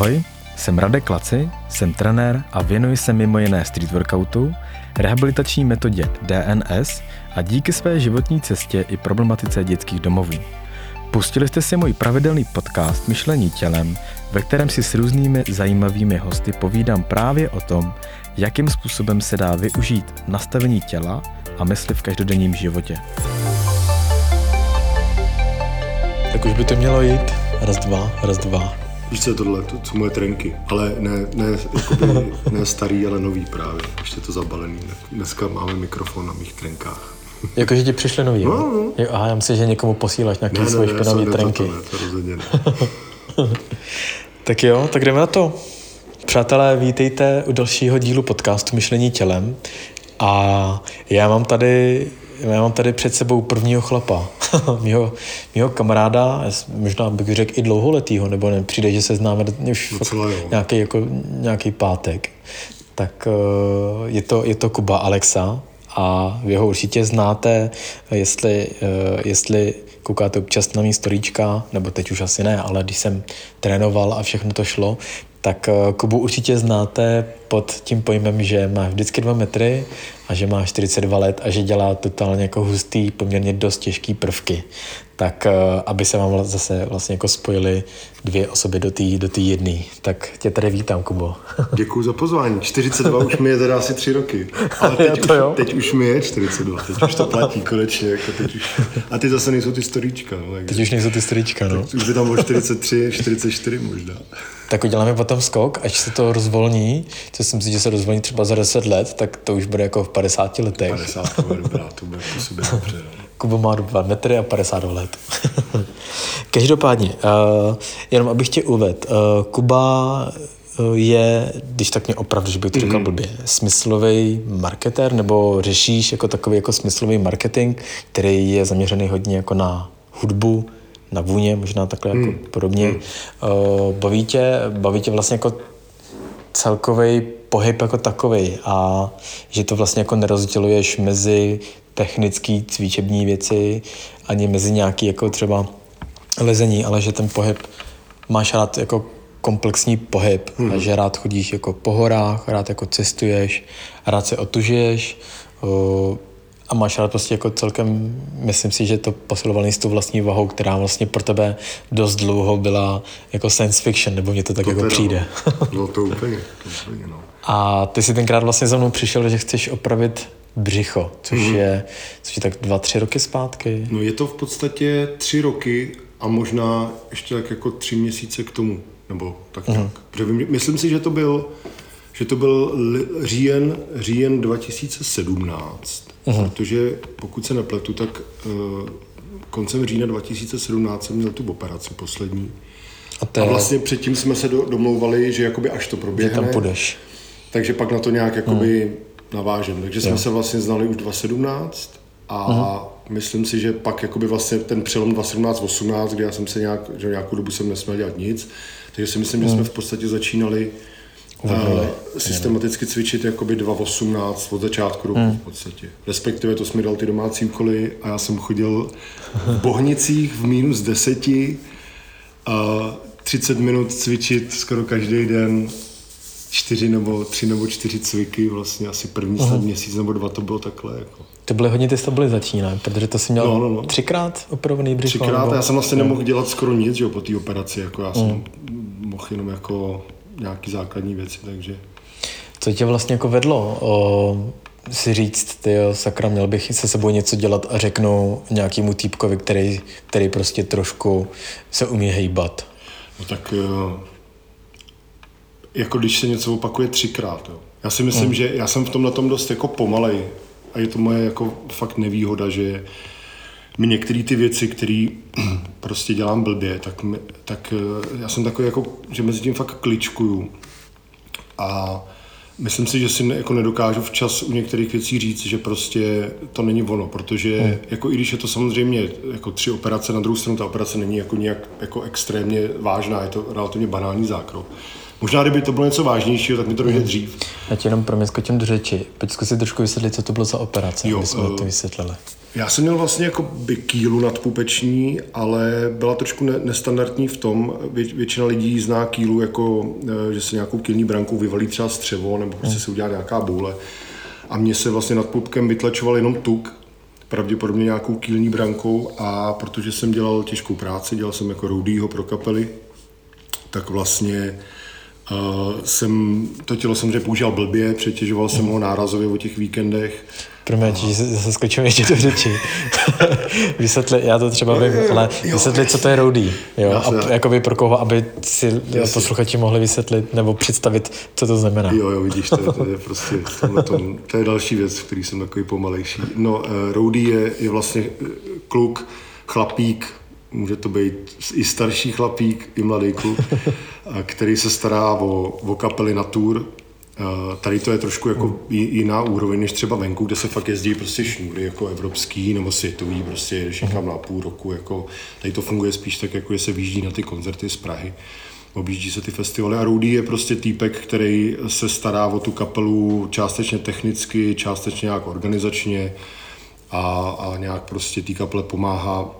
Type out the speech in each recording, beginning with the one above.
Ahoj, jsem Radek Laci, jsem trenér a věnuji se mimo jiné street workoutu, rehabilitační metodě DNS a díky své životní cestě i problematice dětských domovů. Pustili jste si můj pravidelný podcast Myšlení tělem, ve kterém si s různými zajímavými hosty povídám právě o tom, jakým způsobem se dá využít nastavení těla a mysli v každodenním životě. Tak už by to mělo jít. Raz, dva, raz, dva. Víš, co je tohle? To jsou moje trenky. Ale ne, ne, jakoby, ne starý, ale nový právě. Ještě to zabalený. Dneska máme mikrofon na mých trenkách. Jakože ti přišly nový, No, no. Jo, aha, já myslím, že někomu posíláš ne, svoje to, trenky. Ne, to rozhodně ne. Tak jo, tak jdeme na to. Přátelé, vítejte u dalšího dílu podcastu Myšlení tělem. A já mám tady, já mám tady před sebou prvního chlapa, mýho, mýho kamaráda, možná bych řekl i dlouholetýho, nebo ne, přijde, že se známe už nějaký, jako, nějaký pátek. Tak eh, je to, je to Kuba Alexa a vy ho určitě znáte, jestli, eh, jestli koukáte občas na mý storíčka, nebo teď už asi ne, ale když jsem trénoval a všechno to šlo, tak eh, Kubu určitě znáte pod tím pojmem, že má vždycky dva metry a že má 42 let a že dělá totálně jako hustý, poměrně dost těžký prvky. Tak eh, aby se vám zase vlastně jako spojily dvě osoby do té do tý jedné. Tak tě tady vítám, Kubo. Děkuji za pozvání. 42 už mi je teda asi tři roky. Ale teď, to jo. už, teď už mi je 42. Teď už to platí konečně. Jako teď už. A ty zase nejsou ty storíčka. No, takže, Teď už nejsou ty storíčka, no. už by tam bylo 43, 44 možná. Tak uděláme potom skok, až se to rozvolní, co si myslím, že se rozvolní třeba za 10 let, tak to už bude jako v 50 letech. 50 bude dobrá, to bude po sobě dobře. No. Kuba má 2 metry a 52 let. Každopádně, uh, jenom abych tě uvedl, uh, Kuba uh, je, když tak mě opravdu, že bych to říkal blbě, smyslový marketér, nebo řešíš jako takový jako smyslový marketing, který je zaměřený hodně jako na hudbu, na vůně, možná takhle jako podobně. Uh, baví, tě, baví tě vlastně jako celkový pohyb jako takový a že to vlastně jako nerozděluješ mezi technický cvičební věci ani mezi nějaký jako třeba lezení, ale že ten pohyb máš rád jako komplexní pohyb a že rád chodíš jako po horách, rád jako cestuješ, rád se otužuješ o, a máš rád prostě jako celkem, myslím si, že to posilování s tou vlastní vahou, která vlastně pro tebe dost dlouho byla jako science fiction, nebo mně to tak jako teda, přijde. No, no to úplně, to úplně, no. A ty si tenkrát vlastně za mnou přišel, že chceš opravit břicho, což je, což je tak dva, tři roky zpátky. No je to v podstatě tři roky a možná ještě tak jako tři měsíce k tomu, nebo tak Mhm. nějak. Protože vím- myslím si, že to byl, že to byl říjen, říjen 2017, Mhm. protože pokud se nepletu, tak uh, koncem října 2017 jsem měl tu operaci poslední. A to A vlastně předtím jsme se do, domlouvali, že jakoby až to že proběhne, tam půjdeš. takže pak na to nějak jakoby navážem. Takže jsme se vlastně znali už 2017 a myslím si, že pak jakoby vlastně ten přelom 2017-18, kdy já jsem se nějak, že nějakou dobu jsem nesměl dělat nic, takže si myslím, že jsme v podstatě začínali systematicky cvičit jakoby 2018 od začátku roku v podstatě. Respektive to jsme dal ty domácí úkoly a já jsem chodil v Bohnicích v minus deseti a 30 minut cvičit skoro každý den čtyři nebo tři nebo čtyři cviky, vlastně asi první snad měsíc nebo dva to bylo takhle. Jako. To byly hodně ty stabilizační, ne? Protože to si měl No, no, no. třikrát opravený břicho. Třikrát nebo- já jsem vlastně nemohl dělat skoro nic jo, po té operaci, jako já jsem mohl jenom jako nějaký základní věci, takže Co tě vlastně jako vedlo o, si říct, ty jo, sakra, měl bych se sebou něco dělat a řeknu nějakému týpkovi, který, který prostě trošku se umí hejbat. No tak eh, jako když se něco opakuje třikrát. Jo. Já si myslím, že já jsem v tomhle tom dost jako pomalej a je to moje jako fakt nevýhoda, že mi některé ty věci, které prostě dělám blbě, tak, mi, tak eh, já jsem takový jako, že mezi tím fakt kličkuju. A myslím si, že si ne, jako nedokážu včas u některých věcí říct, že prostě to není ono, protože hmm. jako i když je to samozřejmě jako tři operace, na druhou stranu ta operace není jako nějak jako extrémně vážná, je to relativně banální zákrok, Možná, kdyby to bylo něco vážnějšího, tak mi to dojde dřív. Já ti jenom pro mě skočím do řeči. Pojď zkusit trošku vysvětlit, co to bylo za operace, Jo, aby jsme eh, to vysvětlili. Já jsem měl vlastně jako by kýlu nadpupeční, ale byla trošku ne- nestandardní v tom, vě- většina lidí zná kýlu jako, eh, že se nějakou kýlní brankou vyvalí třeba střevo nebo prostě se udělá nějaká boule. A mně se vlastně nad pupkem vytlačoval jenom tuk, pravděpodobně nějakou kýlní brankou a protože jsem dělal těžkou práci, dělal jsem jako roudýho pro kapely, tak vlastně uh, jsem to tělo samozřejmě používal blbě, přetěžoval jsem ho nárazově o těch víkendech. Pro mě, že zase skočím ještě do řeči. vysvětli, já to třeba vím, ale vysvětli, co to je roudý. Jo? Jasně. A jakoby pro koho, aby si posluchači mohli vysvětlit nebo představit, co to znamená. Jo, jo, vidíš, to, je- to je prostě, tom, to je další věc, v který jsem takový pomalejší. No, uh, Rowdy je, je vlastně eh, kluk, chlapík, může to být i starší chlapík, i mladý kluk, který se stará o, o kapely na tour. Tady to je trošku jako ji- jiná úroveň než třeba venku, kde se fakt jezdí prostě šňůry jako evropský nebo světový, prostě jedeš někam na půl roku, jako tady to funguje spíš tak, jako že se vyjíždí na ty koncerty z Prahy objíždí se ty festivaly a Rudy je prostě týpek, který se stará o tu kapelu částečně technicky, částečně nějak organizačně a, a nějak prostě té kapele pomáhá,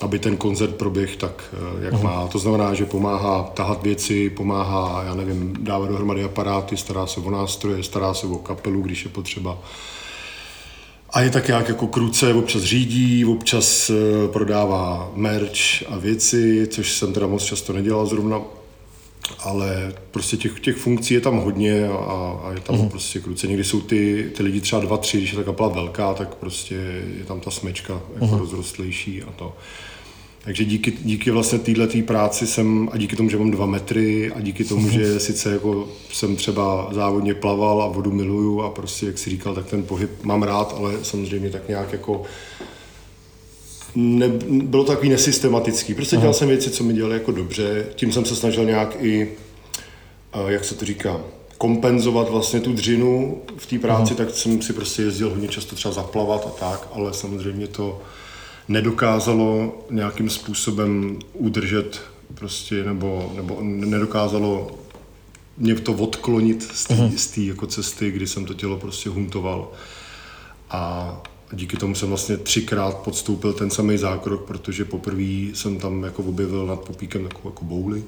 aby ten koncert proběh tak, eh, jak má. To znamená, že pomáhá tahat věci, pomáhá, já nevím, dávat dohromady aparáty, stará se o nástroje, stará se o kapelu, když je potřeba. A je tak nějak jako kruce, občas řídí, občas eh, prodává merch a věci, což jsem teda moc často nedělal zrovna, ale prostě těch, těch funkcí je tam hodně a, a je tam mm. prostě kruce. Někdy jsou ty, ty lidi třeba dva, tři, když je ta kapela velká, tak prostě je tam ta smečka jako mm. rozrostlejší a to. Takže díky, díky vlastně této práci jsem, a díky tomu, že mám dva metry, a díky tomu, že sice jako jsem třeba závodně plaval a vodu miluju a prostě, jak si říkal, tak ten pohyb mám rád, ale samozřejmě tak nějak jako ne, bylo to takový nesystematický. Prostě dělal jsem věci, co mi dělaly jako dobře. Tím jsem se snažil nějak i, jak se to říká, kompenzovat vlastně tu dřinu v té práci, tak jsem si prostě jezdil hodně často třeba zaplavat a tak, ale samozřejmě to nedokázalo nějakým způsobem udržet prostě, nebo, nebo nedokázalo mě to odklonit z té z té jako cesty, kdy jsem to tělo prostě huntoval. A díky tomu jsem vlastně třikrát podstoupil ten samý zákrok, protože poprvé jsem tam jako objevil nad popíkem takovou jako bouli.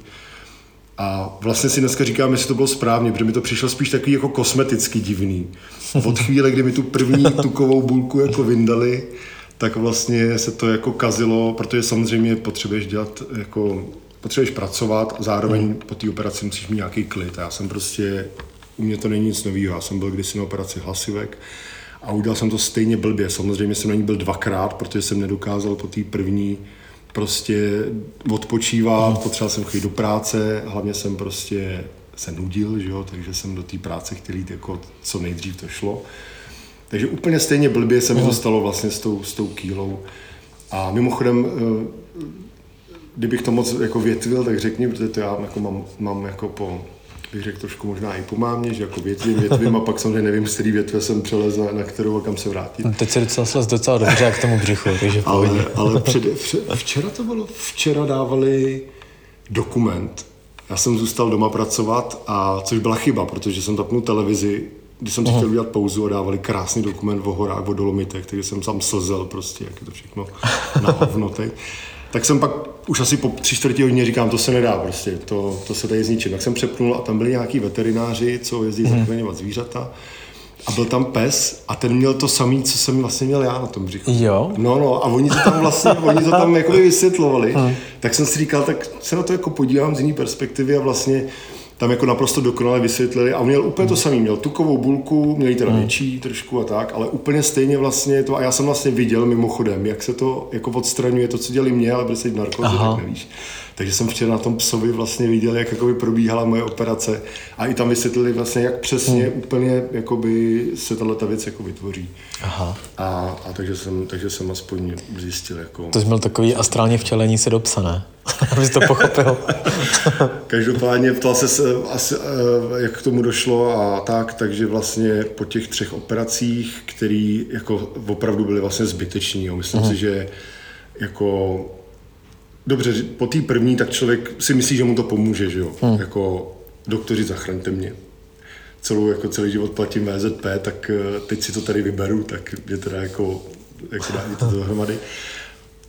A vlastně si dneska říkám, jestli to bylo správně, protože mi to přišlo spíš takový jako kosmeticky divný. Od chvíle, kdy mi tu první tukovou bulku jako vyndali, tak vlastně se to jako kazilo, protože samozřejmě potřebuješ dělat jako potřebuješ pracovat a zároveň po té operaci musíš mít nějaký klid. A já jsem prostě, u mě to není nic nového, já jsem byl kdysi na operaci hlasivek a udělal jsem to stejně blbě. Samozřejmě jsem na ní byl dvakrát, protože jsem nedokázal po té první prostě odpočívat, potřeboval jsem chodit do práce, hlavně jsem prostě se nudil, že jo, takže jsem do té práce chtěl jít jako co nejdřív to šlo. Takže úplně stejně blbě se mi to stalo vlastně s tou, s tou kýlou. A mimochodem, eh, kdybych to moc jako větvil, tak řekni, protože to já jako mám, mám jako po, bych řekl trošku možná i po mámě, že jako větvím, větvím a pak samozřejmě nevím, z který větve jsem přelez na, na kterou a kam se vrátit. No, teď se docela slez docela dobře jak k tomu břichu, takže. Ale, ale před, před, včera to bylo, včera dávali dokument. Já jsem zůstal doma pracovat, a což byla chyba, protože jsem zapnul televizi, když jsem si chtěl udělat pauzu a dávali krásný dokument o horách, o dolomitech, takže jsem tam slzel prostě, jak je to všechno na hovno teď. Tak jsem pak už asi po tři čtvrtě hodině říkám, to se nedá prostě, to, to se tady zničím. Tak jsem přepnul a tam byli nějaký veterináři, co jezdí zachraňovat zvířata. A byl tam pes a ten měl to samý, co jsem vlastně měl já na tom břichu. Jo? No, no, a oni to tam vlastně, oni to tam jako vysvětlovali. Tak jsem si říkal, tak se na to jako podívám z jiné perspektivy a vlastně tam jako naprosto dokonale vysvětlili a on měl úplně to samý, měl tukovou bulku, měl ji teda větší trošku a tak, ale úplně stejně vlastně to, a já jsem vlastně viděl mimochodem, jak se to jako odstraňuje, to, co dělali mě, ale jsi v narkozi, Aha. tak nevíš. Takže jsem včera na tom psovi vlastně viděl, jak jakoby probíhala moje operace a i tam vysvětlili vlastně, jak přesně úplně jakoby se tahle ta věc jako vytvoří. Aha. A, a takže, jsem, takže jsem aspoň zjistil, jako... To jsi měl takový astrálně včelení se do psa, ne? Abys to pochopil. Každopádně ptal se, se asi, eh, jak k tomu došlo a tak, takže vlastně po těch třech operacích, které jako opravdu byly vlastně zbyteční, jo. myslím si, že jako dobře, po té první, tak člověk si myslí, že mu to pomůže, že jo. Jako doktoři, zachraňte mě. Celou, jako celý život platím VZP, tak eh, teď si to tady vyberu, tak je teda jako, jako dá to dohromady.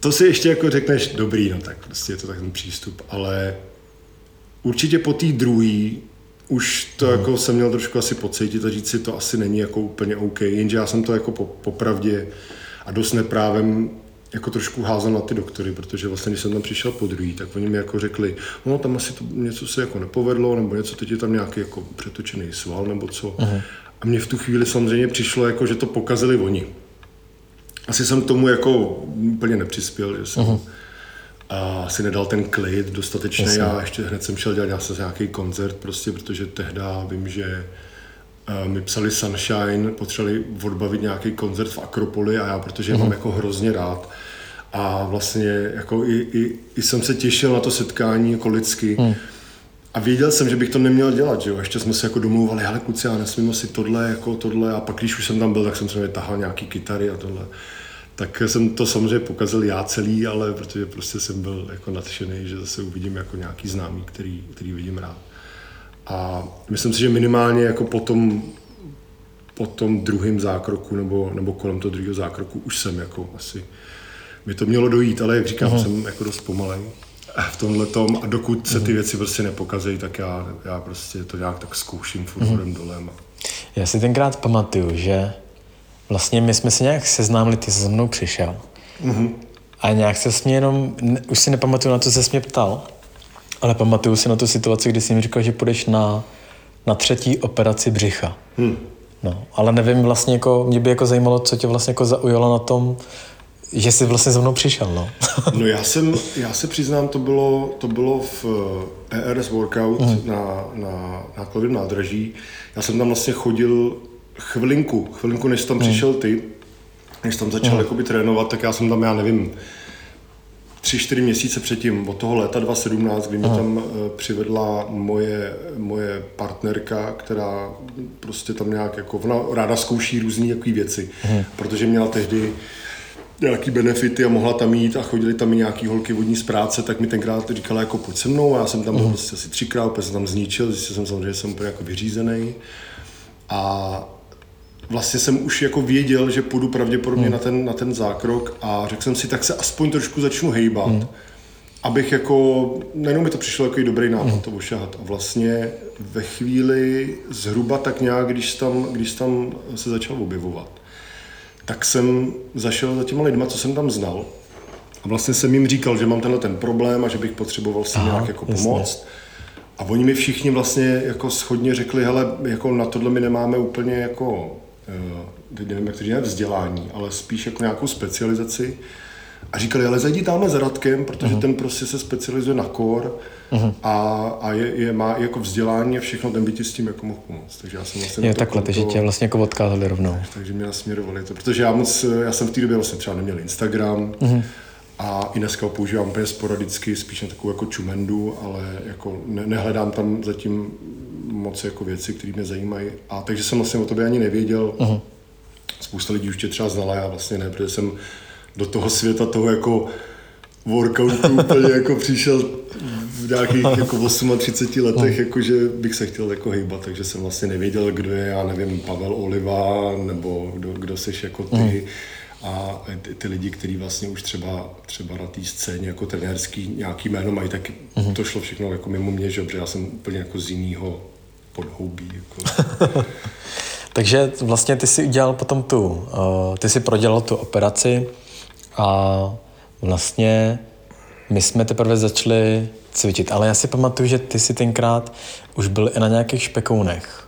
To si ještě jako řekneš, dobrý, no tak prostě je to tak ten přístup, ale určitě po té druhé už to hmm. jako jsem měl trošku asi pocítit a říct si, to asi není jako úplně OK, jenže já jsem to jako po, popravdě a dost neprávem jako trošku házel na ty doktory, protože vlastně, když jsem tam přišel po druhý, tak oni mi jako řekli, no tam asi to něco se jako nepovedlo, nebo něco, teď je tam nějaký jako přetočený sval, nebo co. Uh-huh. A mně v tu chvíli samozřejmě přišlo, jako, že to pokazili oni. Asi jsem tomu jako úplně nepřispěl, že jsem uh-huh. a asi nedal ten klid dostatečně. Jasně. Já ještě hned jsem šel dělat zase nějaký koncert, prostě, protože tehdy vím, že uh, mi psali Sunshine, potřebovali odbavit nějaký koncert v Akropoli a já, protože uh-huh. mám jako hrozně rád, a vlastně jako i, i, i jsem se těšil na to setkání jako lidsky. Hmm. A věděl jsem, že bych to neměl dělat, že jo. Ještě jsme se jako domluvali, ale kluci, já nesmím si tohle, jako tohle. A pak, když už jsem tam byl, tak jsem se tahal nějaký kytary a tohle. Tak jsem to samozřejmě pokazil já celý, ale protože prostě jsem byl jako nadšený, že zase uvidím jako nějaký známý, který, který vidím rád. A myslím si, že minimálně jako po tom, po tom druhém zákroku nebo, nebo kolem toho druhého zákroku už jsem jako asi mi to mělo dojít, ale jak říkám, uh-huh. jsem jako dost pomalej v tomhle tom a dokud se ty věci prostě nepokazí, tak já, já prostě to nějak tak zkouším furt uh-huh. dolem. Já si tenkrát pamatuju, že vlastně my jsme se nějak seznámili, ty jsi se mnou přišel uh-huh. a nějak se mě jenom, už si nepamatuju na to, co jsi mě ptal, ale pamatuju si na tu situaci, kdy jsi mi říkal, že půjdeš na, na třetí operaci břicha. Hmm. No, ale nevím vlastně, jako, mě by jako zajímalo, co tě vlastně jako zaujalo na tom, že jsi vlastně za mnou přišel, no. no já jsem, já se přiznám, to bylo, to bylo v ERS Workout mm. na, na nákladovém nádraží. Já jsem tam vlastně chodil chvilinku, chvilinku, než tam mm. přišel ty, než tam začal mm. jakoby trénovat, tak já jsem tam, já nevím, tři, čtyři měsíce předtím, od toho léta 2017, kdy mě mm. tam uh, přivedla moje, moje partnerka, která prostě tam nějak jako, ona ráda zkouší různé věci, mm. protože měla tehdy nějaký benefity a mohla tam jít a chodili tam i nějaký holky vodní z práce, tak mi tenkrát říkala jako pojď se mnou a já jsem tam byl uh-huh. prostě asi třikrát, úplně jsem tam zničil, zjistil jsem samozřejmě, že jsem úplně jako vyřízený a vlastně jsem už jako věděl, že půjdu pravděpodobně uh-huh. na, ten, na ten zákrok a řekl jsem si, tak se aspoň trošku začnu hejbat, uh-huh. abych jako, nejenom mi to přišlo jako dobrý nápad uh-huh. to ošahat a vlastně ve chvíli zhruba tak nějak, když tam, když tam se začal objevovat, tak jsem zašel za těma lidma, co jsem tam znal. A vlastně jsem jim říkal, že mám tenhle ten problém a že bych potřeboval si Aha, nějak jako pomoct. A oni mi všichni vlastně jako schodně řekli, hele, jako na tohle my nemáme úplně jako, eh, teď nevím, jak to říct, vzdělání, ale spíš jako nějakou specializaci. A říkali, ale zajdi tamhle za Radkem, protože uh-huh. ten prostě se specializuje na kor uh-huh. a, a je, je, má jako vzdělání a všechno, ten by ti s tím jako mohl pomoct. Takže já jsem vlastně... Je takhle, takže tě vlastně jako odkázali rovnou. Takže mě nasměrovali to, protože já moc, já jsem v té době vlastně třeba neměl Instagram, uh-huh. A i dneska ho používám úplně sporadicky, spíš na takovou jako čumendu, ale jako ne, nehledám tam zatím moc jako věci, které mě zajímají. A takže jsem vlastně o tobě ani nevěděl. Uh-huh. Spousta lidí už tě třeba znala, já vlastně ne, protože jsem do toho světa toho jako workoutu úplně jako přišel v nějakých jako 38 letech, jako že bych se chtěl jako hýbat, takže jsem vlastně nevěděl, kdo je, já nevím, Pavel Oliva, nebo kdo, kdo jsi jako ty. Mm. A ty, ty lidi, kteří vlastně už třeba, třeba na té scéně jako trenérský nějaký jméno mají, tak mm. to šlo všechno jako mimo mě, že já jsem úplně jako z jiného podhoubí. Jako. takže vlastně ty si udělal potom tu, uh, ty si prodělal tu operaci, a vlastně my jsme teprve začali cvičit, ale já si pamatuju, že ty si tenkrát už byl i na nějakých špekounech.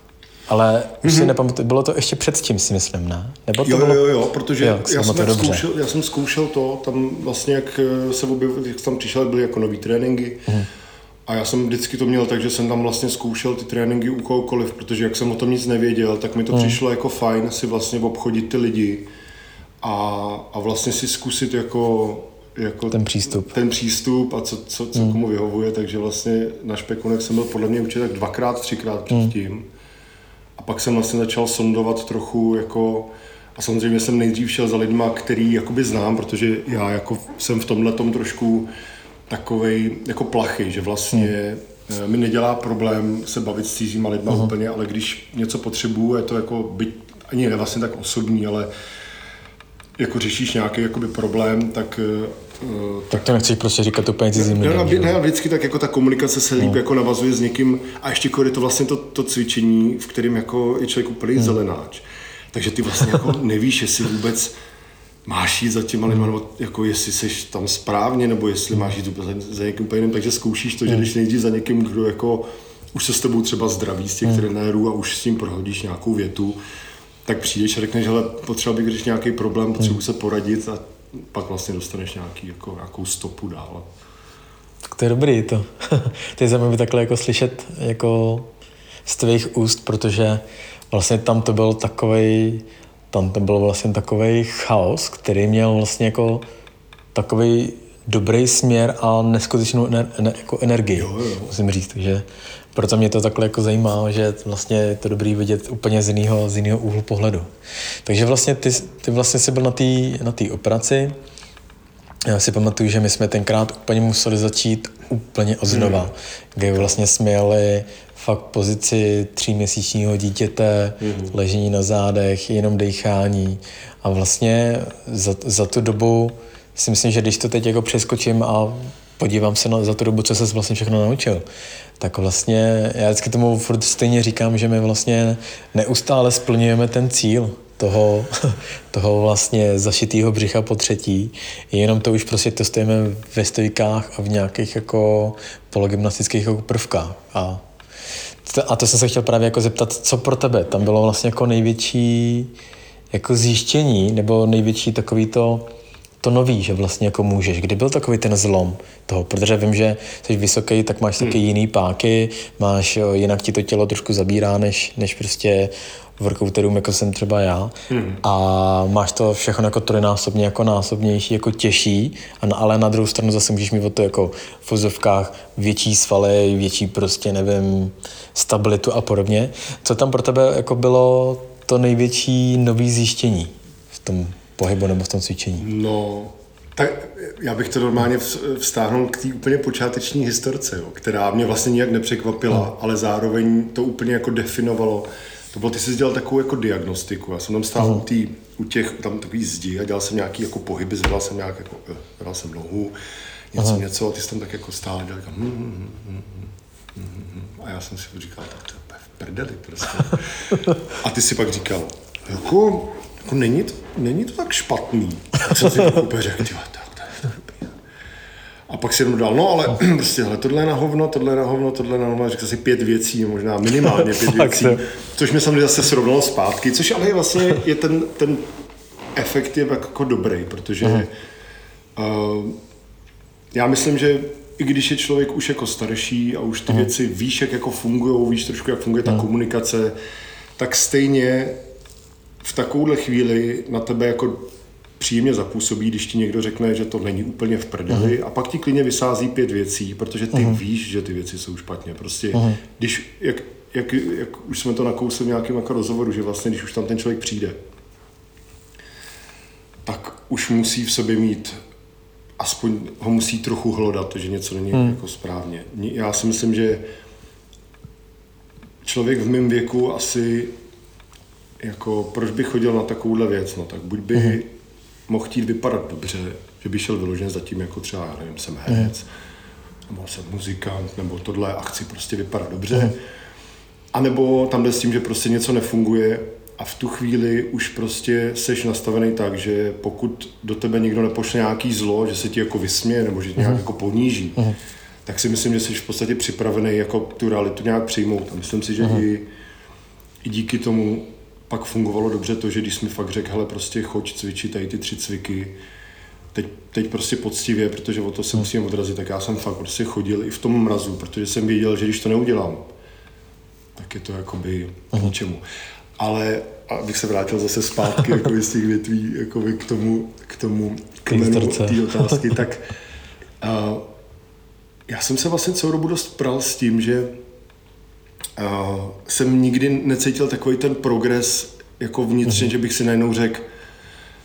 Ale už mm-hmm. si mhm. nepamatuju, bylo to ještě předtím, si myslím, ne? Nebo to jo, bylo... jo, jo, protože jo, já, jsem to zkoušel, já jsem zkoušel to, tam vlastně, jak eh, se objevil, jak tam přišel, byly jako nový tréninky. Mm. A já jsem vždycky to měl tak, že jsem tam vlastně zkoušel ty tréninky u kohokoliv, protože jak jsem o tom nic nevěděl, tak mi to mm. přišlo jako fajn si vlastně obchodit ty lidi a, a vlastně si zkusit jako, jako ten přístup. ten přístup a co, co, co mm. komu vyhovuje, takže vlastně na špekunek jsem byl podle mě určitě tak dvakrát, třikrát hmm. předtím. Mm. A pak jsem vlastně začal sondovat trochu jako, a samozřejmě jsem nejdřív šel za lidma, který jakoby znám, protože já jako jsem v tomhle tom trošku takovej jako plachy, že vlastně eh, mi nedělá problém se bavit s cizíma lidma uh-huh. úplně, ale když něco potřebuju, je to jako byť ani ne vlastně tak osobní, ale jako řešíš nějaký jakoby problém, tak tak to nechceš prostě říkat úplně cizím lidem. Ne, ne, vždycky tak jako ta komunikace se líp no. jako navazuje s někým a ještě je to vlastně to, to cvičení, v kterém jako je člověk úplně hmm. zelenáč. Takže ty vlastně jako nevíš, jestli vůbec máš jít za těma lidma, nebo jako jestli jsi tam správně, nebo jestli máš jít za, za někým úplně jiným, takže zkoušíš to, že když nejdřív za někým, kdo jako už se s tebou třeba zdraví z těch hmm. trenérů a už s tím prohodíš nějakou větu, tak přijdeš a řekneš, že potřeba bych řešit nějaký problém, potřebuji se poradit a pak vlastně dostaneš nějaký, jako, nějakou stopu dál. Tak to je dobrý to. to je zajímavé takhle jako slyšet jako z tvých úst, protože vlastně tam to byl takový tam to byl vlastně takový chaos, který měl vlastně jako takový dobrý směr a neskutečnou ne, ne, jako energii, jo, jo. musím říct. Takže proto mě to takhle jako zajímá, že vlastně je to dobrý vidět úplně z jiného, z jiného úhlu pohledu. Takže vlastně ty, ty vlastně jsi byl na té na tý operaci. Já si pamatuju, že my jsme tenkrát úplně museli začít úplně od znova, mm. kdy vlastně jsme jeli fakt pozici tříměsíčního dítěte, mm. ležení na zádech, jenom dechání a vlastně za, za tu dobu si myslím, že když to teď jako přeskočím a podívám se na, za tu dobu, co se vlastně všechno naučil, tak vlastně já vždycky tomu furt stejně říkám, že my vlastně neustále splňujeme ten cíl toho, toho vlastně zašitého břicha po třetí, jenom to už prostě testujeme ve stojkách a v nějakých jako pologymnastických jako prvkách. A to, a to jsem se chtěl právě jako zeptat, co pro tebe tam bylo vlastně jako největší jako zjištění, nebo největší takový to, to nový, že vlastně jako můžeš. Kdy byl takový ten zlom toho? Protože vím, že jsi vysoký, tak máš taky hmm. jiný páky, máš, jo, jinak ti to tělo trošku zabírá, než, než prostě workouterům, jako jsem třeba já. Hmm. A máš to všechno jako trojnásobně, jako násobnější, jako těžší, ale na druhou stranu zase můžeš mít o to jako v fuzovkách větší svaly, větší prostě, nevím, stabilitu a podobně. Co tam pro tebe jako bylo to největší nový zjištění v tom pohybu nebo v tom cvičení? No, tak já bych to normálně vztáhnul k té úplně počáteční historce, jo, která mě vlastně nijak nepřekvapila, no. ale zároveň to úplně jako definovalo. To bylo, ty jsi dělal takovou jako diagnostiku. Já jsem tam stál uh-huh. u, tý, u těch, tam takový zdi a dělal jsem nějaký jako pohyby, zvedal jsem nějak jako, eh, zvedal jsem nohu, něco, uh-huh. něco a ty jsi tam tak jako stál a dělal jako, hm, hm, hm, hm, hm, hm. a já jsem si říkal, tak to je v prdeli prostě. A ty si pak říkal, jako, jako není, to, není to tak špatný. A jsem si úplně řekl, a pak si jenom dal, no ale prostě, hele, tohle je na hovno, tohle je na hovno, tohle je na hovno, řekl si pět věcí, možná minimálně pět věcí, což mi samozřejmě zase srovnalo zpátky, což ale je vlastně je ten, ten efekt je jako dobrý, protože uh, já myslím, že i když je člověk už jako starší a už ty uh věci víš, jak jako fungují, víš trošku, jak funguje ta uh komunikace, tak stejně v takovouhle chvíli na tebe jako příjemně zapůsobí, když ti někdo řekne, že to není úplně v prdeli uh-huh. a pak ti klidně vysází pět věcí, protože ty uh-huh. víš, že ty věci jsou špatně. Prostě, uh-huh. když, jak, jak, jak, už jsme to nakousli v nějakém jako rozhovoru, že vlastně, když už tam ten člověk přijde, tak už musí v sobě mít aspoň ho musí trochu hlodat, že něco není hmm. jako správně. Já si myslím, že člověk v mém věku asi jako proč by chodil na takovouhle věc, no tak buď by uh-huh. mohl chtít vypadat dobře, že by šel vyloženě za tím jako třeba, já nevím, jsem herec, uh-huh. nebo jsem muzikant, nebo tohle a chci prostě vypadat dobře, uh-huh. a nebo tam jde s tím, že prostě něco nefunguje a v tu chvíli už prostě seš nastavený tak, že pokud do tebe někdo nepošle nějaký zlo, že se ti jako vysměje nebo že tě nějak uh-huh. jako poníží, uh-huh. tak si myslím, že jsi v podstatě připravený jako tu realitu nějak přijmout. A myslím si, že uh-huh. i, i díky tomu pak fungovalo dobře to, že když jsme fakt řekl, hele, prostě choď cvičit tady ty tři cviky, teď, teď prostě poctivě, protože o to se hmm. musím odrazit, tak já jsem fakt prostě chodil i v tom mrazu, protože jsem věděl, že když to neudělám, tak je to jakoby k hmm. ničemu. Ale abych se vrátil zase zpátky jako z těch větví jako k tomu, k tomu kmenu té otázky, tak uh, já jsem se vlastně celou dobu dost pral s tím, že uh, jsem nikdy necítil takový ten progres jako vnitřně, mm-hmm. že bych si najednou řekl,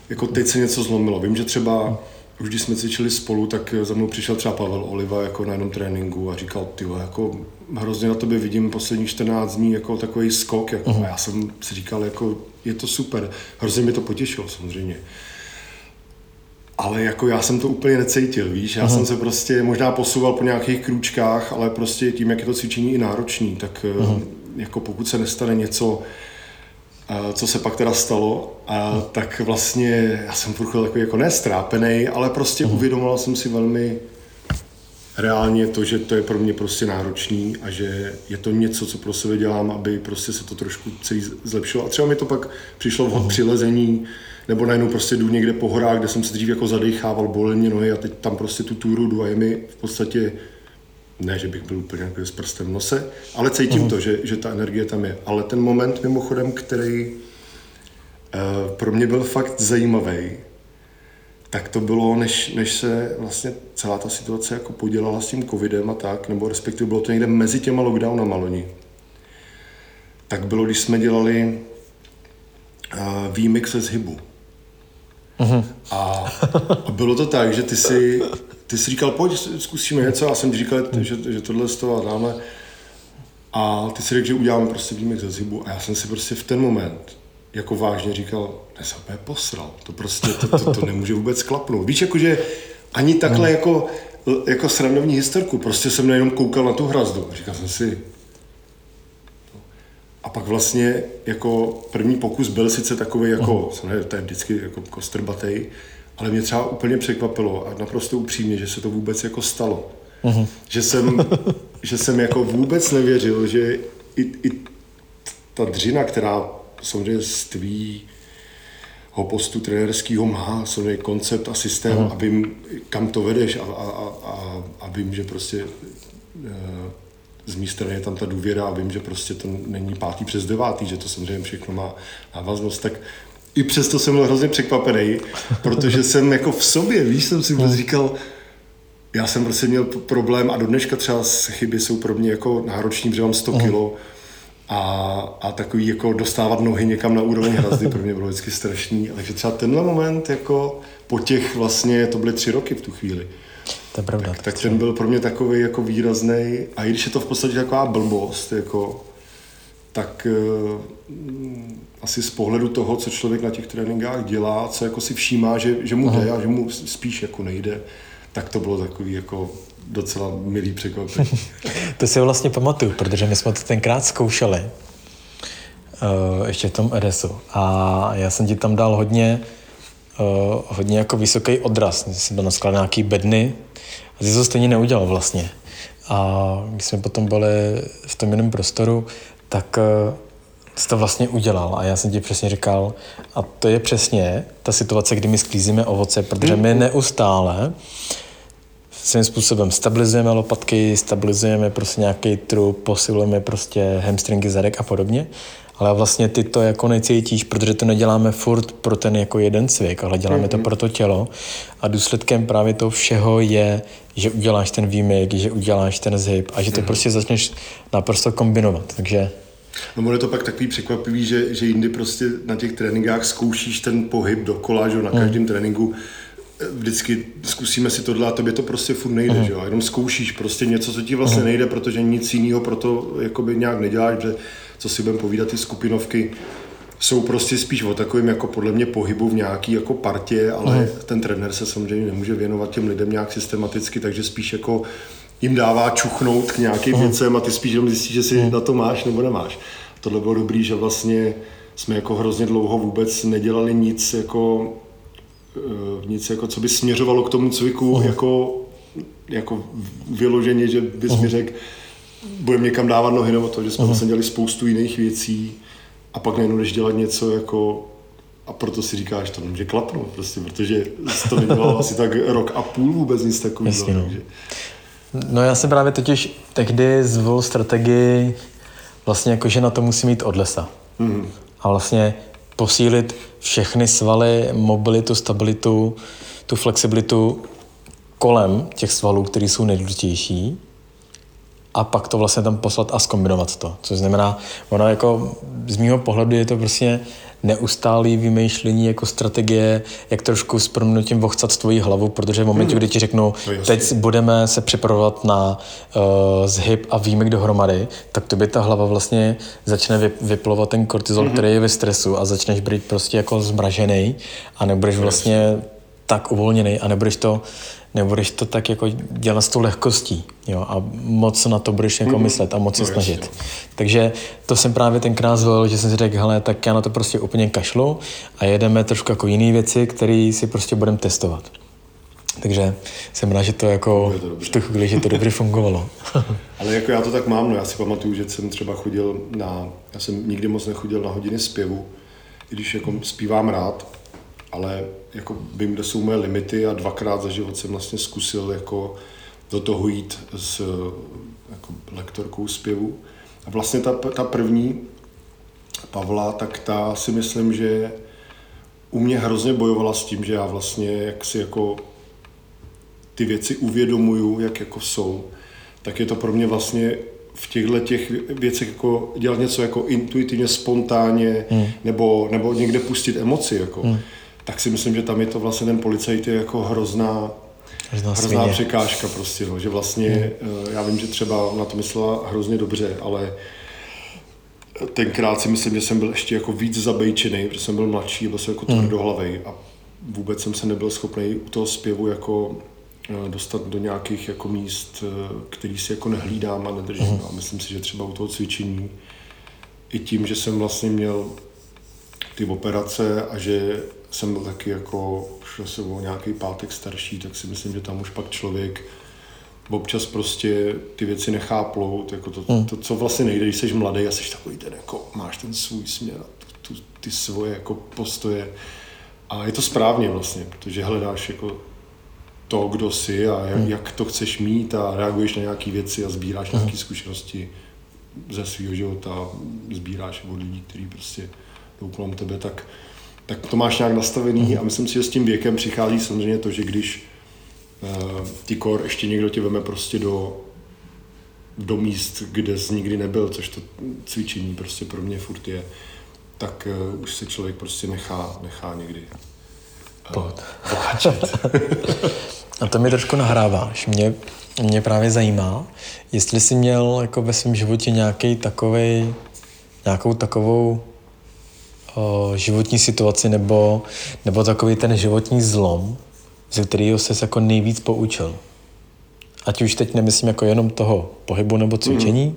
jako teď se něco zlomilo. Vím, že třeba už když jsme cvičili spolu, tak za mnou přišel třeba Pavel Oliva jako na jednom tréninku a říkal, ty jako hrozně na tobě vidím poslední 14 dní jako takový skok. Jako. Uh-huh. A já jsem si říkal, jako je to super. Hrozně mi to potěšilo samozřejmě. Ale jako já jsem to úplně necítil, víš, já uh-huh. jsem se prostě možná posouval po nějakých krůčkách, ale prostě tím, jak je to cvičení i náročný, tak uh-huh. jako pokud se nestane něco, co se pak teda stalo, a tak vlastně já jsem furt takový jako nestrápený, ale prostě mm. uvědomoval jsem si velmi reálně to, že to je pro mě prostě náročný a že je to něco, co pro sebe dělám, aby prostě se to trošku celý zlepšilo. A třeba mi to pak přišlo v přilezení, nebo najednou prostě jdu někde po horách, kde jsem se dřív jako zadechával, bolely mě nohy a teď tam prostě tu túru jdu a je mi v podstatě ne, že bych byl úplně jako s prstem v nose, ale cítím uh-huh. to, že, že ta energie tam je. Ale ten moment mimochodem, který uh, pro mě byl fakt zajímavý, tak to bylo, než, než se vlastně celá ta situace jako podělala s tím covidem a tak, nebo respektive bylo to někde mezi těma lockdownama loni. Tak bylo, když jsme dělali uh, výmix ze zhybu. Uh-huh. A, a bylo to tak, že ty si ty jsi říkal, pojď, zkusíme něco, a jsem říkal, že, že tohle z toho dáme. A ty si řekl, že uděláme prostě výjimek ze zhybu. A já jsem si prostě v ten moment jako vážně říkal, ne jsem úplně posral, to prostě, to, to, to nemůže vůbec klapnout. Víš, jakože ani takhle hmm. jako, jako srandovní historku, prostě jsem jenom koukal na tu hrazdu a říkal jsem si, a pak vlastně jako první pokus byl sice takový jako, uh-huh. samozřejmě to je vždycky jako kostrbatej, ale mě třeba úplně překvapilo a naprosto upřímně, že se to vůbec jako stalo. Uh-huh. Že, jsem, že jsem jako vůbec nevěřil, že i, i ta dřina, která samozřejmě z tvýho postu trenerského má svůj koncept a systém uh-huh. a vím, kam to vedeš a, a, a, a vím, že prostě eh, z mé strany je tam ta důvěra a vím, že prostě to není pátý přes devátý, že to samozřejmě všechno má návaznost, tak i přesto jsem byl hrozně překvapený, protože jsem jako v sobě, víš, jsem si vůbec říkal, já jsem prostě měl problém a do dneška třeba chyby jsou pro mě jako nároční, protože mám 100 kilo a, a takový jako dostávat nohy někam na úroveň hrazdy pro mě bylo vždycky strašný. Takže třeba tenhle moment jako po těch vlastně, to byly tři roky v tu chvíli, to je pravda. Tak, tak ten byl pro mě takový jako výrazný a i když je to v podstatě taková blbost, jako, tak uh, asi z pohledu toho, co člověk na těch tréninkách dělá, co jako si všímá, že, že mu jde a že mu spíš jako nejde, tak to bylo takový jako docela milý překvapení. to si vlastně pamatuju, protože my jsme to tenkrát zkoušeli, uh, ještě v tom RSu. A já jsem ti tam dal hodně, hodně jako vysoký odraz. Jsem tam naskladal nějaký bedny a ty to stejně neudělal vlastně. A když jsme potom byli v tom jiném prostoru, tak uh, jsi to vlastně udělal a já jsem ti přesně říkal, a to je přesně ta situace, kdy my sklízíme ovoce, protože my neustále svým způsobem stabilizujeme lopatky, stabilizujeme prostě nějaký trup, posilujeme prostě hamstringy zadek a podobně, ale vlastně ty to jako necítíš, protože to neděláme furt pro ten jako jeden cvik, ale děláme mm-hmm. to mhm. pro to tělo a důsledkem právě toho všeho je, že uděláš ten výmyk, že uděláš ten zhyb a že to mm-hmm. prostě začneš naprosto kombinovat, takže No je to pak takový překvapivý, že, že jindy prostě na těch tréninkách zkoušíš ten pohyb dokola, že na hmm. každém tréninku vždycky zkusíme si tohle a tobě to prostě furt nejde, uh-huh. že jo? Jenom zkoušíš prostě něco, co ti vlastně uh-huh. nejde, protože nic jiného pro to jakoby nějak neděláš, že co si budeme povídat, ty skupinovky jsou prostě spíš o takovým jako podle mě pohybu v nějaký jako partě, ale uh-huh. ten trenér se samozřejmě nemůže věnovat těm lidem nějak systematicky, takže spíš jako jim dává čuchnout k nějakým uh-huh. věcem a ty spíš jenom zjistíš, že si uh-huh. na to máš nebo nemáš. Tohle bylo dobrý, že vlastně jsme jako hrozně dlouho vůbec nedělali nic jako, uh, nic jako, co by směřovalo k tomu cviku uh-huh. jako, jako vyloženě, že bys uh-huh. mi řekl, budeme někam dávat nohy nebo to, že jsme uh-huh. vlastně dělali spoustu jiných věcí a pak najednou jdeš dělat něco jako a proto si říkáš, to nemůže klapnout prostě, protože to nedělal asi tak rok a půl vůbec nic takového. No. Takže... No já jsem právě totiž tehdy zvolil strategii vlastně jako, že na to musí mít od lesa. Mm. A vlastně posílit všechny svaly, mobilitu, stabilitu, tu flexibilitu kolem těch svalů, které jsou nejdůležitější. A pak to vlastně tam poslat a skombinovat to. Což znamená, ono jako z mého pohledu je to prostě neustálý vymýšlení jako strategie, jak trošku s proměnutím vochcat tvoji hlavu, protože v momentě, hmm. kdy ti řeknu, teď budeme se připravovat na uh, zhyb a víme dohromady, tak to by ta hlava vlastně začne vyp- vyplovat ten kortizol, hmm. který je ve stresu a začneš být prostě jako zmražený a nebudeš vlastně tak uvolněný a nebudeš to nebudeš to tak jako dělat s tou lehkostí jo, a moc na to budeš jako mm-hmm. myslet a moc se no, snažit. Takže to jsem právě tenkrát zvolil, že jsem si řekl, hele, tak já na to prostě úplně kašlu a jedeme trošku jako jiné věci, které si prostě budeme testovat. Takže jsem rád, že to jako to v tu chvíli, že to dobře fungovalo. Ale jako já to tak mám, no já si pamatuju, že jsem třeba chodil na, já jsem nikdy moc nechodil na hodiny zpěvu, i když jako zpívám rád, ale jako vím, kde jsou moje limity a dvakrát za život jsem vlastně zkusil jako do toho jít s jako lektorkou zpěvu. A vlastně ta, ta první, Pavla, tak ta si myslím, že u mě hrozně bojovala s tím, že já vlastně jak si jako ty věci uvědomuju, jak jako jsou, tak je to pro mě vlastně v těchto těch věcech jako dělat něco jako intuitivně, spontánně, hmm. nebo, nebo někde pustit emoci. Jako. Hmm tak si myslím, že tam je to vlastně ten policajt je jako hrozná, hrozná, hrozná překážka prostě, no, že vlastně, hmm. já vím, že třeba na to myslela hrozně dobře, ale tenkrát si myslím, že jsem byl ještě jako víc zabejčený, protože jsem byl mladší, byl jsem jako hmm. tvrdohlavej a vůbec jsem se nebyl schopný u toho zpěvu jako eh, dostat do nějakých jako míst, eh, který si jako nehlídám a nedržím. Hmm. A myslím si, že třeba u toho cvičení i tím, že jsem vlastně měl ty operace a že jsem byl taky jako, šel se o nějaký pátek starší, tak si myslím, že tam už pak člověk občas prostě ty věci nechá plout, jako to, hmm. to, co vlastně nejde, když jsi mladý a jsi takový ten, jako máš ten svůj směr, tu, tu, ty svoje jako postoje a je to správně vlastně, protože hledáš jako to, kdo jsi a jak, hmm. jak to chceš mít a reaguješ na nějaké věci a sbíráš hmm. nějaké zkušenosti ze svého života, sbíráš od lidí, kteří prostě kolem tebe, tak tak to máš nějak nastavený a myslím si, že s tím věkem přichází samozřejmě to, že když uh, ty kor ještě někdo tě veme prostě do, do míst, kde jsi nikdy nebyl, což to cvičení prostě pro mě furt je, tak uh, už se člověk prostě nechá, nechá někdy uh, A to mi trošku nahráváš. Mě, mě právě zajímá, jestli jsi měl jako ve svém životě nějaký takovej, nějakou takovou o životní situaci nebo, nebo takový ten životní zlom, ze kterého se jako nejvíc poučil. Ať už teď nemyslím jako jenom toho pohybu nebo cvičení, mm.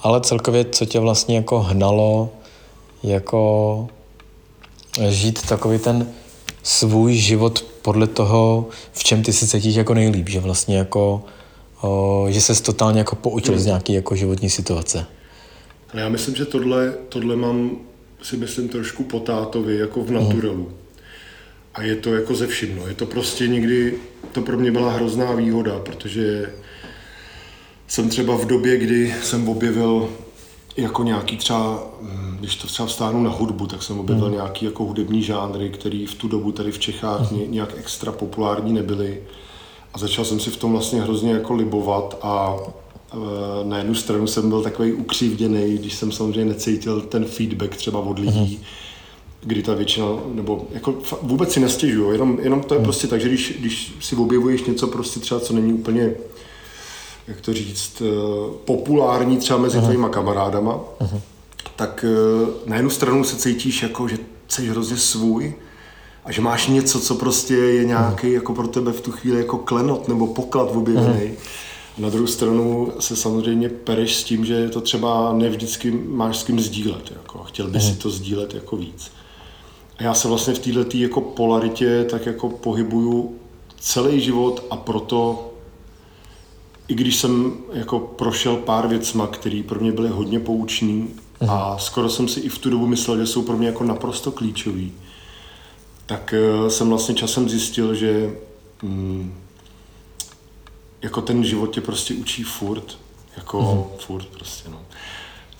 ale celkově, co tě vlastně jako hnalo jako žít takový ten svůj život podle toho, v čem ty si cítíš jako nejlíp, že vlastně jako, o, že se totálně jako poučil mm. z nějaké jako životní situace. Ale já myslím, že tohle, tohle mám si myslím trošku po tátovi, jako v naturelu. A je to jako ze vším. No. Je to prostě někdy, to pro mě byla hrozná výhoda, protože jsem třeba v době, kdy jsem objevil jako nějaký třeba, hm, když to třeba vstáhnu na hudbu, tak jsem objevil mm. nějaký jako hudební žánry, který v tu dobu tady v Čechách mm. nějak extra populární nebyly. A začal jsem si v tom vlastně hrozně jako libovat a na jednu stranu jsem byl takový ukřivděný, když jsem samozřejmě necítil ten feedback třeba od lidí, mm kdy ta většina, nebo jako vůbec si nestěžuju, jenom, jenom to je mm. prostě tak, že když, když si objevuješ něco prostě třeba, co není úplně, jak to říct, eh, populární třeba mezi mm tvýma kamarádama, tak eh, na jednu stranu se cítíš jako, že jsi hrozně svůj, a že máš něco, co prostě je nějaký jako pro tebe v tu chvíli jako klenot nebo poklad objevený. Mm. Na druhou stranu se samozřejmě pereš s tím, že to třeba nevždycky máš s kým sdílet. Jako, chtěl by si mhm. to sdílet jako víc. A já se vlastně v této jako polaritě tak jako pohybuju celý život a proto i když jsem jako prošel pár věcma, které pro mě byly hodně poučný a mhm. skoro jsem si i v tu dobu myslel, že jsou pro mě jako naprosto klíčový, tak eh, jsem vlastně časem zjistil, že mm, jako ten život tě prostě učí furt, jako mm. furt prostě, no.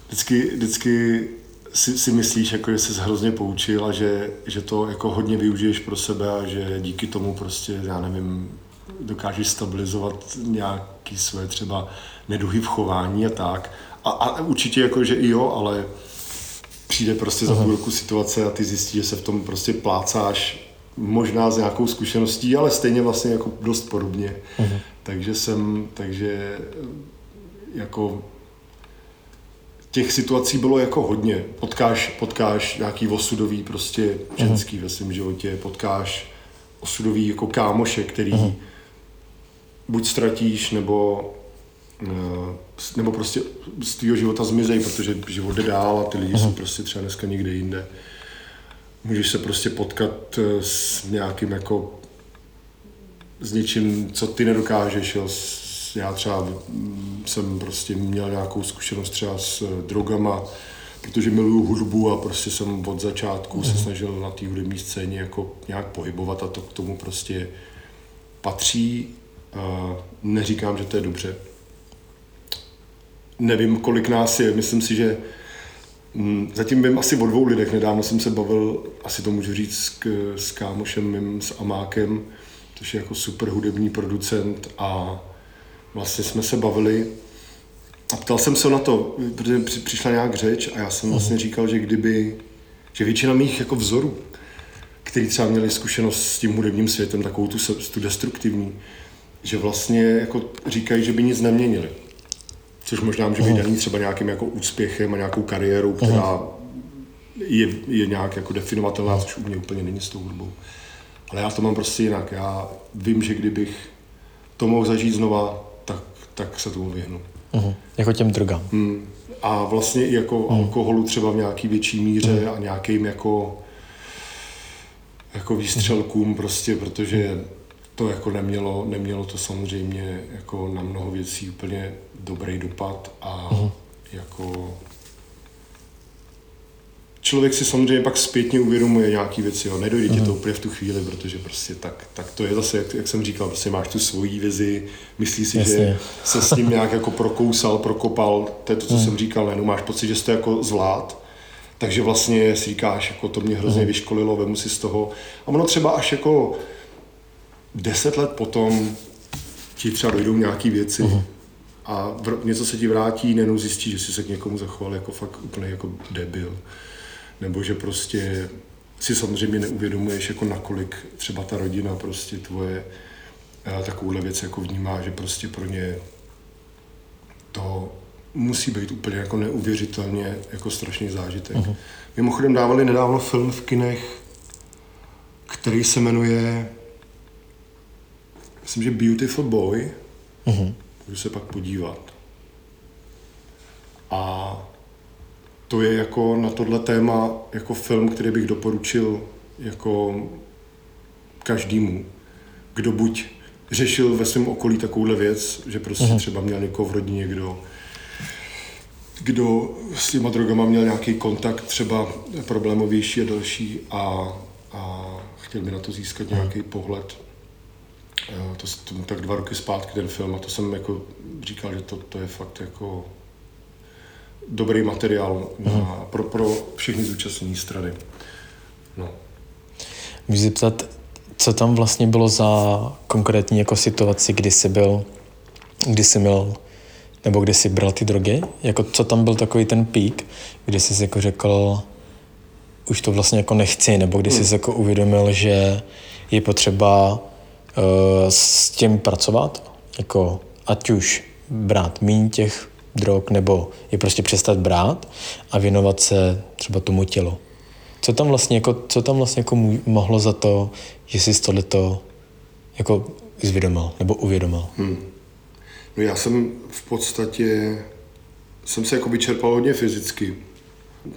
Vždycky, vždycky si, si myslíš, jako, že jsi hrozně poučil a že, že to jako hodně využiješ pro sebe a že díky tomu prostě, já nevím, dokážeš stabilizovat nějaký své třeba neduhy v chování a tak. A, a určitě jako, že i jo, ale přijde prostě za půl roku situace a ty zjistíš, že se v tom prostě plácáš možná s nějakou zkušeností, ale stejně vlastně jako dost podobně. Uh-huh. Takže jsem, takže jako těch situací bylo jako hodně. Potkáš, potkáš nějaký osudový prostě ženský uh-huh. ve svém životě, potkáš osudový jako kámoše, který uh-huh. buď ztratíš, nebo eh, nebo prostě z tvého života zmizej, protože život jde dál a ty lidi uh-huh. jsou prostě třeba dneska někde jinde. Můžeš se prostě potkat eh, s nějakým jako s něčím, co ty nedokážeš. Jo. Já třeba jsem prostě měl nějakou zkušenost třeba s eh, drogama, protože miluju hudbu a prostě jsem od začátku mm. se mhm. snažil na té hudební scéně jako nějak pohybovat a to k tomu prostě patří. A neříkám, že to je dobře. Nevím, kolik nás je, myslím si, že mm, Zatím vím asi o dvou lidech. Nedávno jsem se bavil, asi to můžu říct, s, s kámošem mým, s Amákem, což je jako super hudební producent a vlastně jsme se bavili a ptal jsem se na to, protože přišla nějak řeč a já jsem vlastně mhm. říkal, že kdyby, že většina mých jako vzorů, který třeba měli zkušenost s tím hudebním světem, takovou tu, tu destruktivní, že vlastně jako říkají, že by nic neměnili. Což možná může být mhm. daný třeba nějakým jako úspěchem a nějakou kariérou, která mhm. je, je nějak jako definovatelná, což u mě úplně není s tou hudbou. Ale já to mám prostě jinak. Já vím, že kdybych to mohl zažít znova, tak, tak se tomu vyhnu. Uh-huh. Jako těm drogám. Hmm. A vlastně i jako uh-huh. alkoholu třeba v nějaký větší míře uh-huh. a nějakým jako jako výstřelkům prostě, protože to jako nemělo, nemělo to samozřejmě jako na mnoho věcí úplně dobrý dopad a uh-huh. jako člověk si samozřejmě pak zpětně uvědomuje nějaký věci, jo. nedojde ti to úplně v tu chvíli, protože prostě tak, tak to je zase, jak, jak jsem říkal, prostě máš tu svoji vizi, myslíš si, Jasně. že se s tím nějak jako prokousal, prokopal, to je to, co mm. jsem říkal, jenom máš pocit, že jsi to jako zvlád, takže vlastně si říkáš, jako to mě hrozně mm. vyškolilo, vemu si z toho. A ono třeba až jako deset let potom ti třeba dojdou nějaký věci mm. a něco se ti vrátí, nenou zjistí, že jsi se k někomu zachoval jako fakt úplně jako debil nebo že prostě si samozřejmě neuvědomuješ, jako nakolik třeba ta rodina prostě tvoje eh, takovouhle věc jako vnímá, že prostě pro ně to musí být úplně jako neuvěřitelně jako strašný zážitek. Uh-huh. Mimochodem dávali nedávno film v kinech, který se jmenuje myslím, že Beautiful Boy. Uh-huh. Můžu se pak podívat. A to je jako na tohle téma jako film, který bych doporučil jako každému, kdo buď řešil ve svém okolí takovouhle věc, že prostě uh-huh. třeba měl někoho v rodině, kdo kdo s těma drogama měl nějaký kontakt třeba problémovější a další a, a chtěl by na to získat uh-huh. nějaký pohled. Eh, to, to, tak dva roky zpátky ten film a to jsem jako říkal, že to, to je fakt jako dobrý materiál na, mhm. pro, pro všechny zúčastněné strany. No. Můžu zeptat, co tam vlastně bylo za konkrétní jako situaci, kdy jsi byl, kdy jsi měl, nebo kdy jsi bral ty drogy? Jako co tam byl takový ten pík, kdy jsi jako řekl, už to vlastně jako nechci, nebo kdy hmm. jsi jako uvědomil, že je potřeba uh, s tím pracovat, jako ať už brát méně těch drog, nebo je prostě přestat brát a věnovat se třeba tomu tělu. Co tam vlastně jako, co tam vlastně jako mohlo za to, že jsi tohleto jako zvědomil nebo uvědomil? Hmm. No já jsem v podstatě, jsem se jako vyčerpal hodně fyzicky.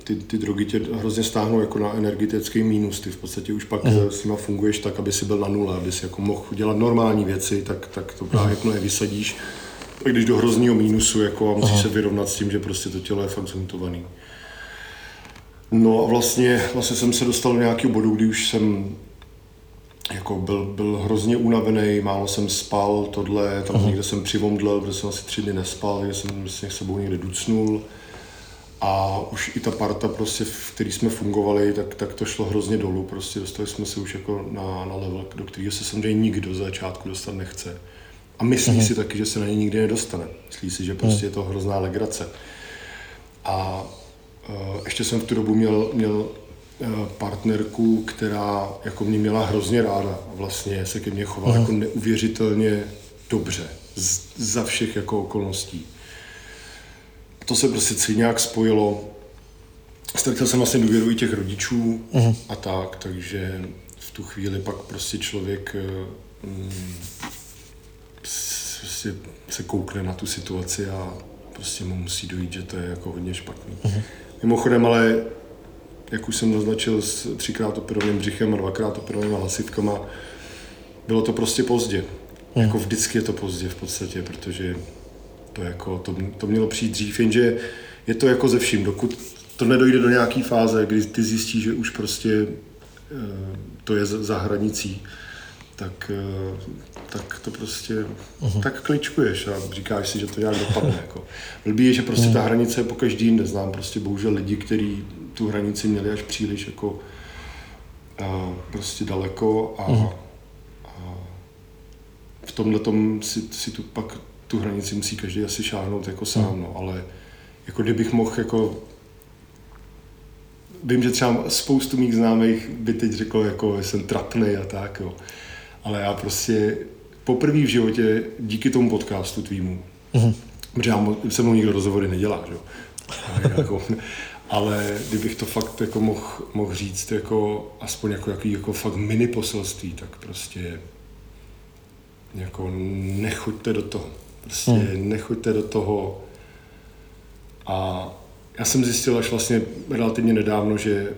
Ty, ty drogy tě hrozně stáhnou jako na energetický mínus. Ty v podstatě už pak mm. s nima funguješ tak, aby si byl na nule, aby si jako mohl dělat normální věci, tak, tak to právě mm. jakmile vysadíš, když do hrozného mínusu jako a musíš Aha. se vyrovnat s tím, že prostě to tělo je fakt zhuntovaný. No a vlastně, vlastně jsem se dostal do nějakého bodu, kdy už jsem jako byl, byl hrozně unavený, málo jsem spal, tohle, tam uh-huh. někde jsem přivomdlel, protože jsem asi tři dny nespal, takže jsem vlastně s sebou někde ducnul. A už i ta parta, prostě, v který jsme fungovali, tak, tak to šlo hrozně dolů. Prostě dostali jsme se už jako na, na level, do kterého se samozřejmě nikdo za začátku dostat nechce. A myslí mm-hmm. si taky, že se na něj nikdy nedostane. Myslí si, že prostě mm. je to hrozná legrace. A uh, ještě jsem v tu dobu měl, měl uh, partnerku, která jako mě měla hrozně ráda a vlastně se ke mně chovala mm. jako neuvěřitelně dobře z, za všech jako okolností. To se prostě celý nějak spojilo. Ztratil jsem vlastně důvěru i těch rodičů mm. a tak, takže v tu chvíli pak prostě člověk mm, prostě se koukne na tu situaci a prostě mu musí dojít, že to je jako hodně špatný. Mm-hmm. Mimochodem, ale jak už jsem naznačil s třikrát operovaným břichem a dvakrát operovaným hlasivkama, bylo to prostě pozdě. Mm. Jako vždycky je to pozdě v podstatě, protože to, jako, to, to mělo přijít dřív, jenže je to jako ze vším, dokud to nedojde do nějaké fáze, kdy ty zjistíš, že už prostě eh, to je za hranicí, tak, eh, tak to prostě, uh-huh. tak kličkuješ a říkáš si, že to nějak dopadne. Jako. Blbý je, že prostě uh-huh. ta hranice je po každý neznám prostě bohužel lidi, kteří tu hranici měli až příliš jako a, prostě daleko a, uh-huh. a v tomhle tom si, si tu pak tu hranici musí každý asi šáhnout jako sám, uh-huh. no, ale jako kdybych mohl jako vím, že třeba spoustu mých známých by teď řekl, jako jsem trapný a tak, jo ale já prostě poprvé v životě díky tomu podcastu tvýmu, mm-hmm. protože já se mnou nikdo rozhovory nedělá, že? jako, ale kdybych to fakt jako mohl mohl říct jako aspoň jako, jaký, jako fakt mini poselství, tak prostě jako nechoďte do toho. Prostě mm. nechoďte do toho a já jsem zjistil až vlastně relativně nedávno, že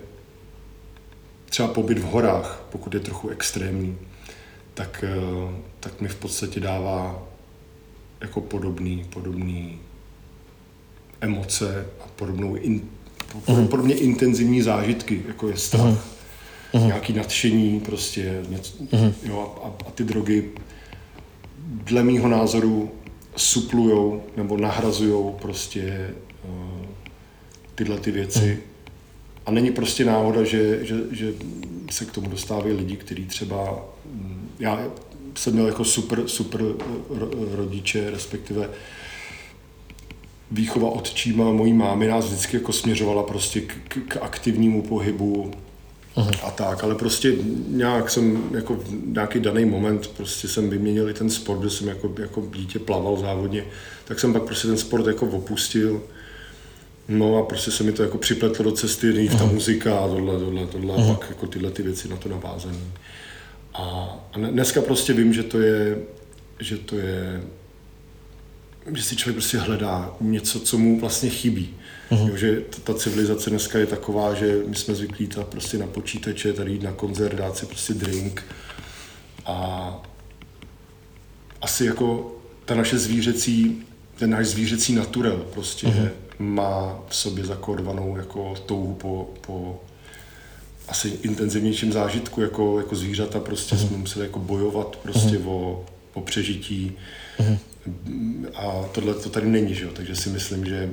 třeba pobyt v horách, pokud je trochu extrémní, tak, eh, tak mi v podstatě dává jako podobný, podobný emoce a podobnou in, uh-huh. podobně intenzivní zážitky, jako je strach, uh-huh. nějaký nadšení, prostě něco, uh-huh. jo, a, a ty drogy dle mýho názoru suplujou nebo nahrazujou prostě uh, tyhle ty věci. A není prostě náhoda, že, že, že se k tomu dostávají lidi, kteří třeba já jsem měl jako super, super rodiče, respektive výchova otčíma mojí mámy nás vždycky jako směřovala prostě k, k, k aktivnímu pohybu uh-huh. a tak, ale prostě nějak jsem jako v nějaký daný moment prostě jsem vyměnil i ten sport, kde jsem jako, jako dítě plaval závodně, tak jsem pak prostě ten sport jako opustil. No a prostě se mi to jako připletlo do cesty, uh-huh. ta muzika a tohle, tohle, tohle, uh-huh. a pak jako tyhle ty věci na to navázané. A, dneska prostě vím, že to je, že to je, že si člověk prostě hledá něco, co mu vlastně chybí. Uh-huh. Jo, že ta, ta civilizace dneska je taková, že my jsme zvyklí ta prostě na počítače, tady jít na koncert, dát si prostě drink a asi jako ta naše zvířecí, ten náš zvířecí naturel prostě uh-huh. má v sobě zakódovanou jako touhu po, po asi intenzivnějším zážitku jako, jako zvířata, prostě uh-huh. jsme museli jako bojovat prostě uh-huh. o, o přežití uh-huh. a tohle to tady není, že jo? takže si myslím, že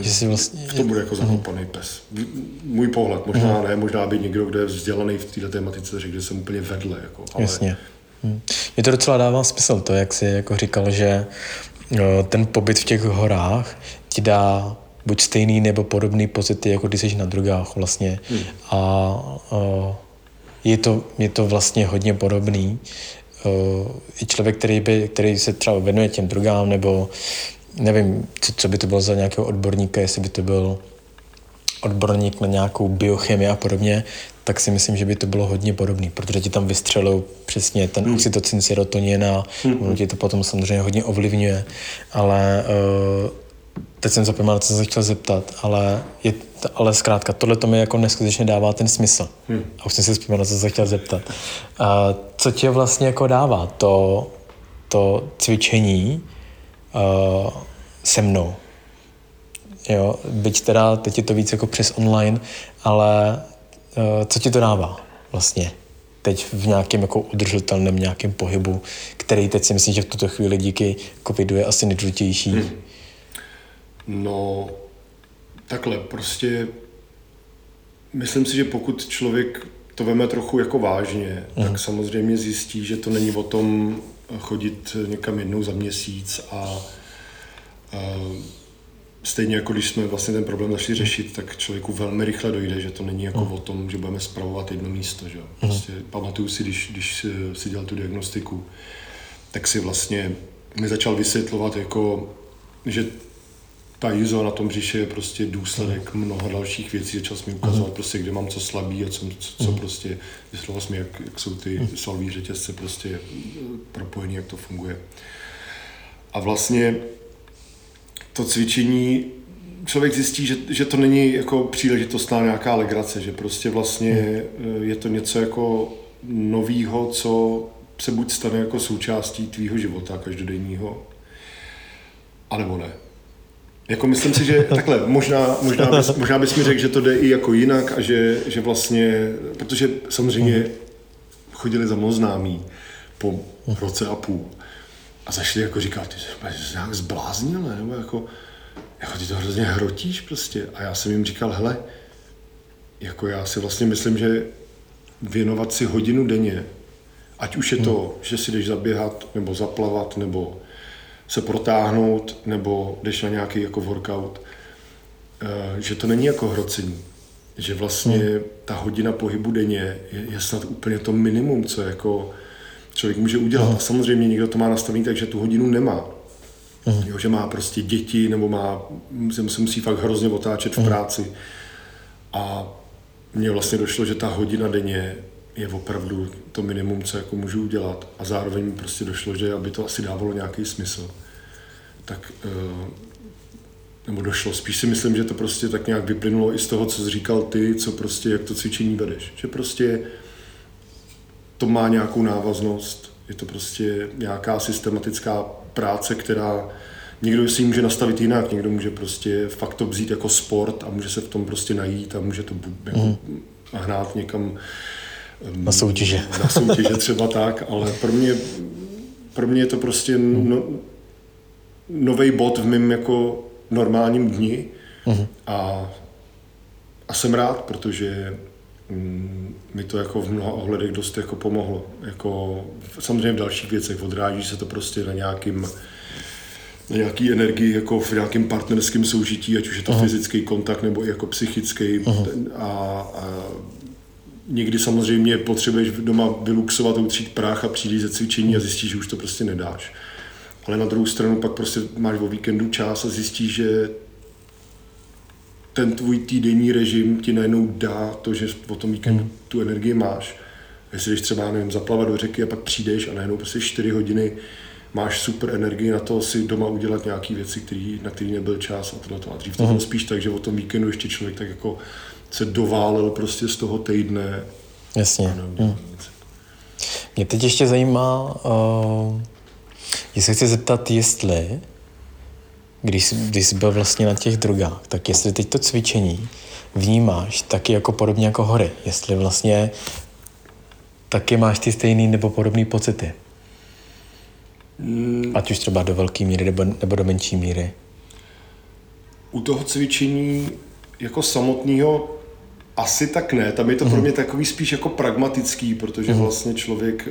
že si vlastně... to bude jako zakopaný uh-huh. pes. Můj pohled, možná uh-huh. ne, možná by někdo, kdo je vzdělaný v této tematice, řekl, že jsem úplně vedle. Jako, ale... Jasně. Mně to docela dává smysl, to, jak jsi jako říkal, že ten pobyt v těch horách ti dá buď stejný nebo podobný pocity, jako když jsi na drogách vlastně. Hmm. A, a je, to, je to vlastně hodně podobný. I člověk, který, by, který se třeba věnuje těm drogám, nebo nevím, co, co by to bylo za nějakého odborníka, jestli by to byl odborník na nějakou biochemii a podobně, tak si myslím, že by to bylo hodně podobné, protože ti tam vystřelou přesně ten hmm. oxytocin, serotonin a hmm. ono ti to potom samozřejmě hodně ovlivňuje, ale uh, teď jsem zapomněl, co jsem se chtěl zeptat, ale, je, ale zkrátka, tohle to mi jako neskutečně dává ten smysl. Hmm. A už jsem si vzpomněl, co jsem se chtěl zeptat. A co tě vlastně jako dává to, to cvičení uh, se mnou? Jo, byť teda teď je to víc jako přes online, ale uh, co ti to dává vlastně? teď v nějakém jako udržitelném nějakém pohybu, který teď si myslím, že v tuto chvíli díky covidu je asi nejdůležitější. Hmm No, takhle, prostě myslím si, že pokud člověk to veme trochu jako vážně, mm. tak samozřejmě zjistí, že to není o tom chodit někam jednou za měsíc a, a stejně jako když jsme vlastně ten problém začali řešit, tak člověku velmi rychle dojde, že to není jako mm. o tom, že budeme spravovat jedno místo. Že? Prostě mm. pamatuju si, když, když si dělal tu diagnostiku, tak si vlastně mi začal vysvětlovat, jako, že ta jízo na tom břiše je prostě důsledek mnoha dalších věcí. Začal jsem mi ukazovat mm. prostě, kde mám co slabý a co, co, co mm. prostě, vysvětloval jsem mi, jak, jak jsou ty mm. svalové řetězce prostě eh, propojené, jak to funguje. A vlastně to cvičení, člověk zjistí, že, že to není jako příležitost na nějaká legrace, že prostě vlastně mm. je to něco jako novýho, co se buď stane jako součástí tvýho života každodenního, anebo ne. Jako myslím si, že takhle, možná, možná, bys, možná bys mi řekl, že to jde i jako jinak a že, že vlastně, protože samozřejmě chodili za mnou známí po roce a půl a zašli jako říkat, ty jsi nějak zbláznil, ne? nebo jako, jako ty to hrozně hrotíš prostě. A já jsem jim říkal, hele, jako já si vlastně myslím, že věnovat si hodinu denně, ať už je to, že si jdeš zaběhat, nebo zaplavat, nebo se protáhnout, nebo jdeš na nějaký jako workout, eh, že to není jako hrocení. Že vlastně hmm. ta hodina pohybu denně je, je snad úplně to minimum, co jako člověk může udělat. Hmm. A samozřejmě někdo to má nastavený tak, že tu hodinu nemá. Hmm. Jo, že má prostě děti, nebo má, se musí fakt hrozně otáčet v hmm. práci. A mně vlastně došlo, že ta hodina denně je opravdu to minimum, co jako můžu udělat. A zároveň mi prostě došlo, že aby to asi dávalo nějaký smysl, tak eh, nebo došlo. Spíš si myslím, že to prostě tak nějak vyplynulo i z toho, co jsi říkal ty, co prostě, jak to cvičení vedeš. Že prostě to má nějakou návaznost, je to prostě nějaká systematická práce, která někdo si může nastavit jinak, někdo může prostě fakt to vzít jako sport a může se v tom prostě najít a může to jako mm. hnát někam na soutěže. Na soutěže třeba tak, ale pro mě, pro mě je to prostě no, nový bod v mém jako normálním dni uh-huh. a, a jsem rád, protože mm, mi to jako v mnoha ohledech dost jako pomohlo. Jako, samozřejmě v dalších věcech odráží se to prostě na nějakým na nějaký energii jako v nějakém partnerském soužití, ať už je to uh-huh. fyzický kontakt nebo i jako psychický uh-huh. a, a někdy samozřejmě potřebuješ doma vyluxovat, utřít prach a přijít ze cvičení a zjistíš, že už to prostě nedáš. Ale na druhou stranu pak prostě máš o víkendu čas a zjistíš, že ten tvůj týdenní režim ti najednou dá to, že o tom víkendu hmm. tu energii máš. Jestli jdeš třeba, nevím, zaplavat do řeky a pak přijdeš a najednou prostě 4 hodiny máš super energii na to si doma udělat nějaké věci, který, na které nebyl čas a tohle. A dřív to bylo hmm. spíš tak, že o tom víkendu ještě člověk tak jako se doválel prostě z toho týdne. Jasně. Hmm. Mě teď ještě zajímá, uh, jestli chci zeptat, jestli, když, jsi, když jsi byl vlastně na těch drogách, tak jestli teď to cvičení vnímáš taky jako podobně jako hory, jestli vlastně taky máš ty stejný nebo podobný pocity. Hmm. Ať už třeba do velké míry nebo, nebo do menší míry. U toho cvičení jako samotného asi tak ne, tam je to mm-hmm. pro mhm. mě takový spíš jako pragmatický, protože mm-hmm. vlastně člověk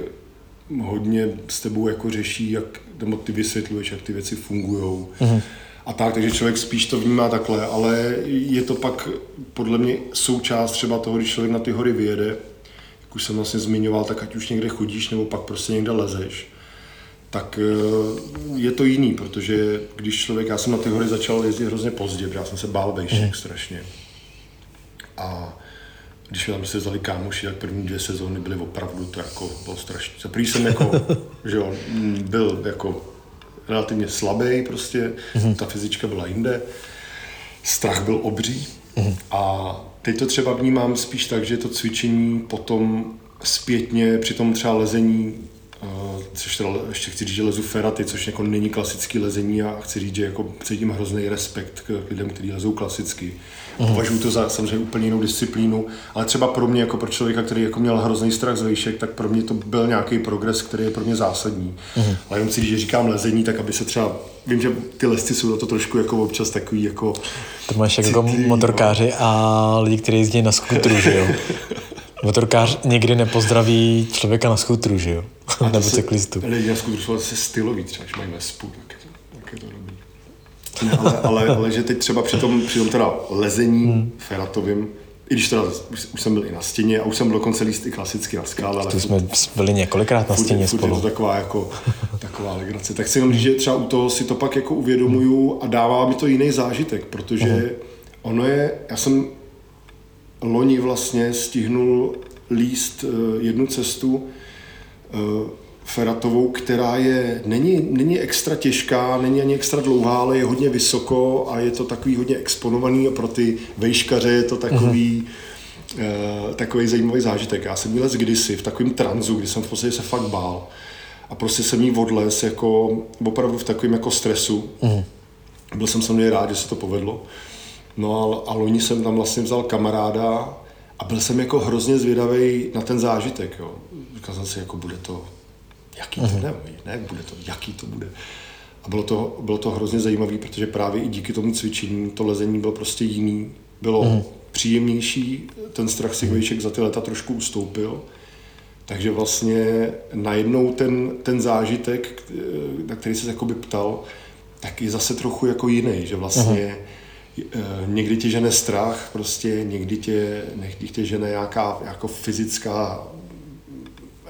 hodně s tebou jako řeší, jak, nebo ty vysvětluješ, jak ty věci fungují. Mm-hmm. A tak, takže člověk spíš to vnímá takhle, ale je to pak podle mě součást třeba toho, když člověk na ty hory vyjede, jak už jsem vlastně zmiňoval, tak ať už někde chodíš, nebo pak prostě někde lezeš, tak eh, je to jiný, protože když člověk, já jsem na ty hory začal jezdit hrozně pozdě, protože já jsem se bál vejšek mm. strašně. A když tam se vzali kámoši, tak první dvě sezóny byly opravdu to jako bylo strašné. Za první jsem jako, že jo, byl jako relativně slabý prostě, mm-hmm. ta fyzička byla jinde, strach byl obří mm-hmm. a teď to třeba vnímám spíš tak, že to cvičení potom zpětně při tom třeba lezení Uh, což teda ještě chci říct, že lezu feraty, což jako není klasický lezení a chci říct, že jako cítím hrozný respekt k lidem, kteří lezou klasicky. Mm. Považuji to za samozřejmě úplně jinou disciplínu, ale třeba pro mě, jako pro člověka, který jako měl hrozný strach z vejšek, tak pro mě to byl nějaký progres, který je pro mě zásadní. Mm. Ale jenom si že říkám lezení, tak aby se třeba, vím, že ty lesci jsou na to trošku jako občas takový jako... To máš jako motorkáři no. a lidi, kteří jezdí na skutru, že jo? Motorkář nikdy nepozdraví člověka na skutru, že jo? Nebo cyklistu. Lidi na skutru jsou asi styloví, třeba, když mají vespu, tak tak je to dobrý. Ne, ale, ale, ale, že teď třeba při tom, při tom teda lezení hmm. feratovým, i když teda už, už, jsem byl i na stěně a už jsem byl dokonce líst i klasicky na skále. Ale to jsme byli několikrát na stěně furt, spolu. je to taková, jako, taková legrace. Tak si jenom říct, že třeba u toho si to pak jako uvědomuju a dává mi to jiný zážitek, protože uh-huh. ono je, já jsem loni vlastně stihnul líst eh, jednu cestu eh, feratovou, která je, není, není extra těžká, není ani extra dlouhá, ale je hodně vysoko a je to takový hodně exponovaný a pro ty vejškaře je to takový, uh-huh. uh, takový zajímavý zážitek. Já jsem měl kdysi v takovém tranzu, kdy jsem v podstatě se fakt bál a prostě jsem jí odles jako opravdu v takovém jako stresu. Uh-huh. Byl jsem samozřejmě rád, že se to povedlo. No a, a loni jsem tam vlastně vzal kamaráda a byl jsem jako hrozně zvědavý na ten zážitek. Jo. Říkal jsem si, jako bude to, jaký to uh-huh. ne, ne, bude to, jaký to bude. A bylo to, bylo to hrozně zajímavé, protože právě i díky tomu cvičení to lezení bylo prostě jiný. Bylo uh-huh. příjemnější, ten strach si uh-huh. za ty leta trošku ustoupil. Takže vlastně najednou ten, ten zážitek, na který se jakoby ptal, tak je zase trochu jako jiný, že vlastně uh-huh Eh, někdy tě žene strach, prostě někdy tě, někdy tě žene nějaká jako fyzická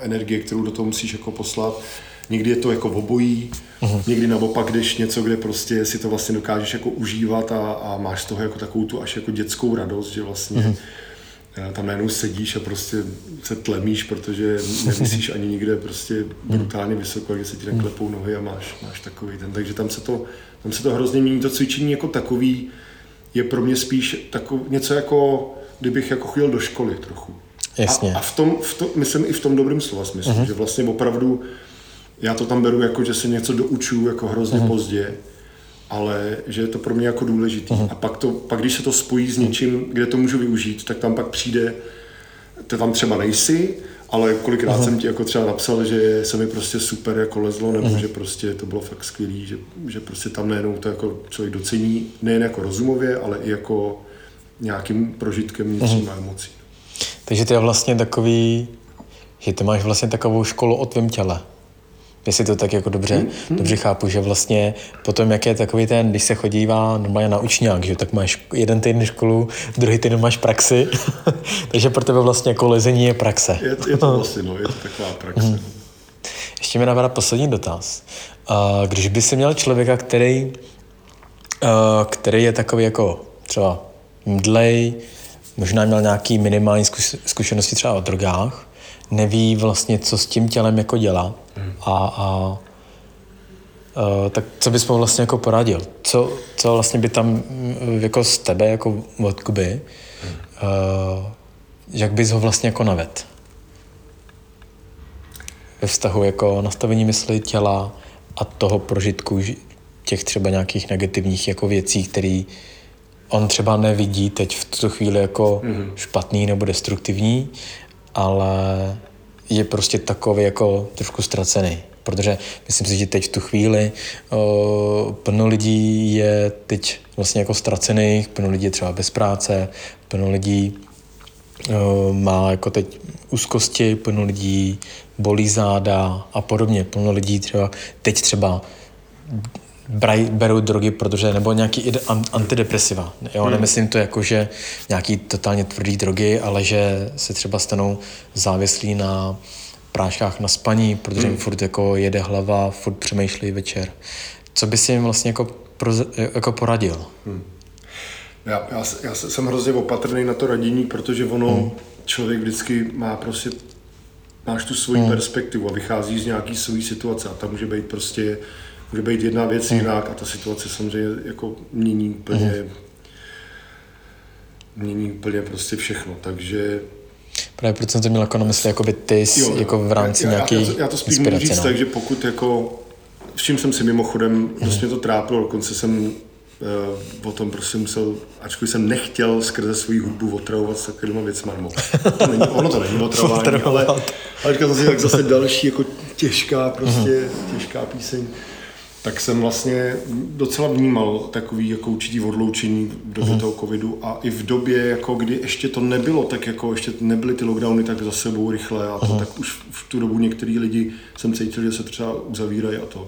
energie, kterou do toho musíš jako poslat. Někdy je to jako obojí, uh-huh. někdy naopak jdeš něco, kde prostě si to vlastně dokážeš jako užívat a, a máš z toho jako takovou tu až jako dětskou radost, že vlastně uh-huh. tam najednou sedíš a prostě se tlemíš, protože nemyslíš ani nikde prostě brutálně vysoko, že se ti neklepou nohy a máš, máš takový ten. Takže tam se to, tam se to hrozně mění, to cvičení jako takový, je pro mě spíš takov, něco jako, kdybych jako chodil do školy trochu. Jasně. A, a v tom, v tom, myslím i v tom dobrém slova smyslu, uh-huh. že vlastně opravdu já to tam beru jako, že se něco doučuju jako hrozně uh-huh. pozdě, ale že je to pro mě jako důležitý. Uh-huh. A pak, to, pak když se to spojí s něčím, kde to můžu využít, tak tam pak přijde, to tam třeba nejsi, ale kolikrát uh-huh. jsem ti jako třeba napsal, že se mi prostě super jako lezlo, nebo uh-huh. že prostě to bylo fakt skvělý, že, že prostě tam najednou to jako člověk docení, nejen jako rozumově, ale i jako nějakým prožitkem vnitřním uh-huh. emocí. Takže to je vlastně takový, že ty máš vlastně takovou školu o tvém těle. Jestli to tak jako dobře, hmm, hmm. dobře chápu, že vlastně potom, jak je takový ten, když se chodívá normálně na učňák, že tak máš jeden týden školu, druhý týden máš praxi, takže pro tebe vlastně jako lezení je praxe. Je, je to vlastně, no, je to taková praxe. Hmm. Ještě mi napadá poslední dotaz. Když by si měl člověka, který, který je takový jako třeba mdlej, možná měl nějaký minimální zkušenosti třeba o drogách, neví vlastně, co s tím tělem jako dělat hmm. a, a Uh, tak co bys mu vlastně jako poradil? Co, co vlastně by tam mm, jako z tebe, jako od Kuby, hmm. uh, jak bys ho vlastně jako naved? Ve vztahu jako nastavení mysli, těla a toho prožitku těch třeba nějakých negativních jako věcí, které on třeba nevidí teď v tuto chvíli jako hmm. špatný nebo destruktivní, ale je prostě takový jako trošku ztracený. Protože myslím si, že teď v tu chvíli plno lidí je teď vlastně jako ztracených, plno lidí je třeba bez práce, plno lidí má jako teď úzkosti, plno lidí bolí záda a podobně. Plno lidí třeba teď třeba braj, berou drogy, protože, nebo nějaký antidepresiva. Jo, hmm. nemyslím to jako, že nějaký totálně tvrdý drogy, ale že se třeba stanou závislí na práškách na spaní, protože jim hmm. furt jako jede hlava, furt přemýšlí večer. Co by si jim vlastně jako, pro, jako poradil? Hmm. Já, já, já jsem hrozně opatrný na to radění, protože ono, hmm. člověk vždycky má prostě, máš tu svoji hmm. perspektivu a vychází z nějaký své situace a tam může být prostě může být jedna věc hmm. jinak a ta situace samozřejmě jako mění úplně, hmm. mění úplně prostě všechno, takže... Právě proto jsem to měl jako na mysli, jako by ty jo, jako v rámci já, nějaký já, já, já to spíš můžu říct no. tak, že pokud jako, s čím jsem si mimochodem, mm. dost mě to trápilo, dokonce jsem uh, o tom prostě musel, ačkoliv jsem nechtěl skrze svou hudbu otravovat s takovýma nebo to není, ono to není otravování, ale, ale říkal jsem si, tak zase další jako těžká, prostě mm. těžká píseň tak jsem vlastně docela vnímal takový jako určitý odloučení v době mm. toho covidu a i v době, jako kdy ještě to nebylo, tak jako ještě nebyly ty lockdowny tak za sebou rychle a to, mm. tak už v tu dobu některý lidi jsem cítil, že se třeba uzavírají a to.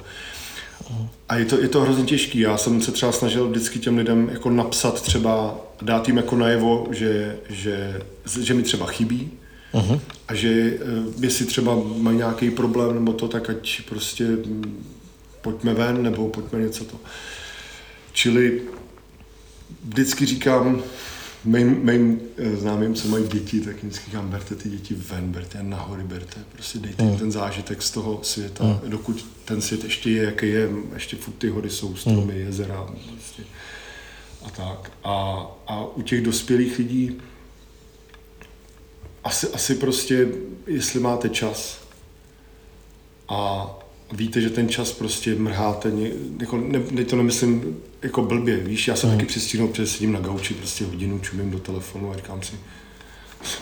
A je to, je to hrozně těžký. Já jsem se třeba snažil vždycky těm lidem jako napsat třeba, dát jim jako najevo, že, že, že mi třeba chybí, uh-huh. a že eh, jestli třeba mají nějaký problém nebo to, tak ať prostě pojďme ven, nebo pojďme něco to. Čili vždycky říkám mým, mým eh, známým, co mají děti, tak jim říkám, berte ty děti ven, berte je nahory, berte, prostě dejte mm. ten zážitek z toho světa, mm. dokud ten svět ještě je, jaký je, ještě furt ty hory jsou, stromy, mm. jezera, prostě a tak. A, a u těch dospělých lidí asi, asi prostě, jestli máte čas a víte, že ten čas prostě mrháte, jako, ne, ne, to nemyslím jako blbě, víš, já jsem mm. taky přestíhnul, protože sedím na gauči prostě hodinu, čumím do telefonu a říkám si,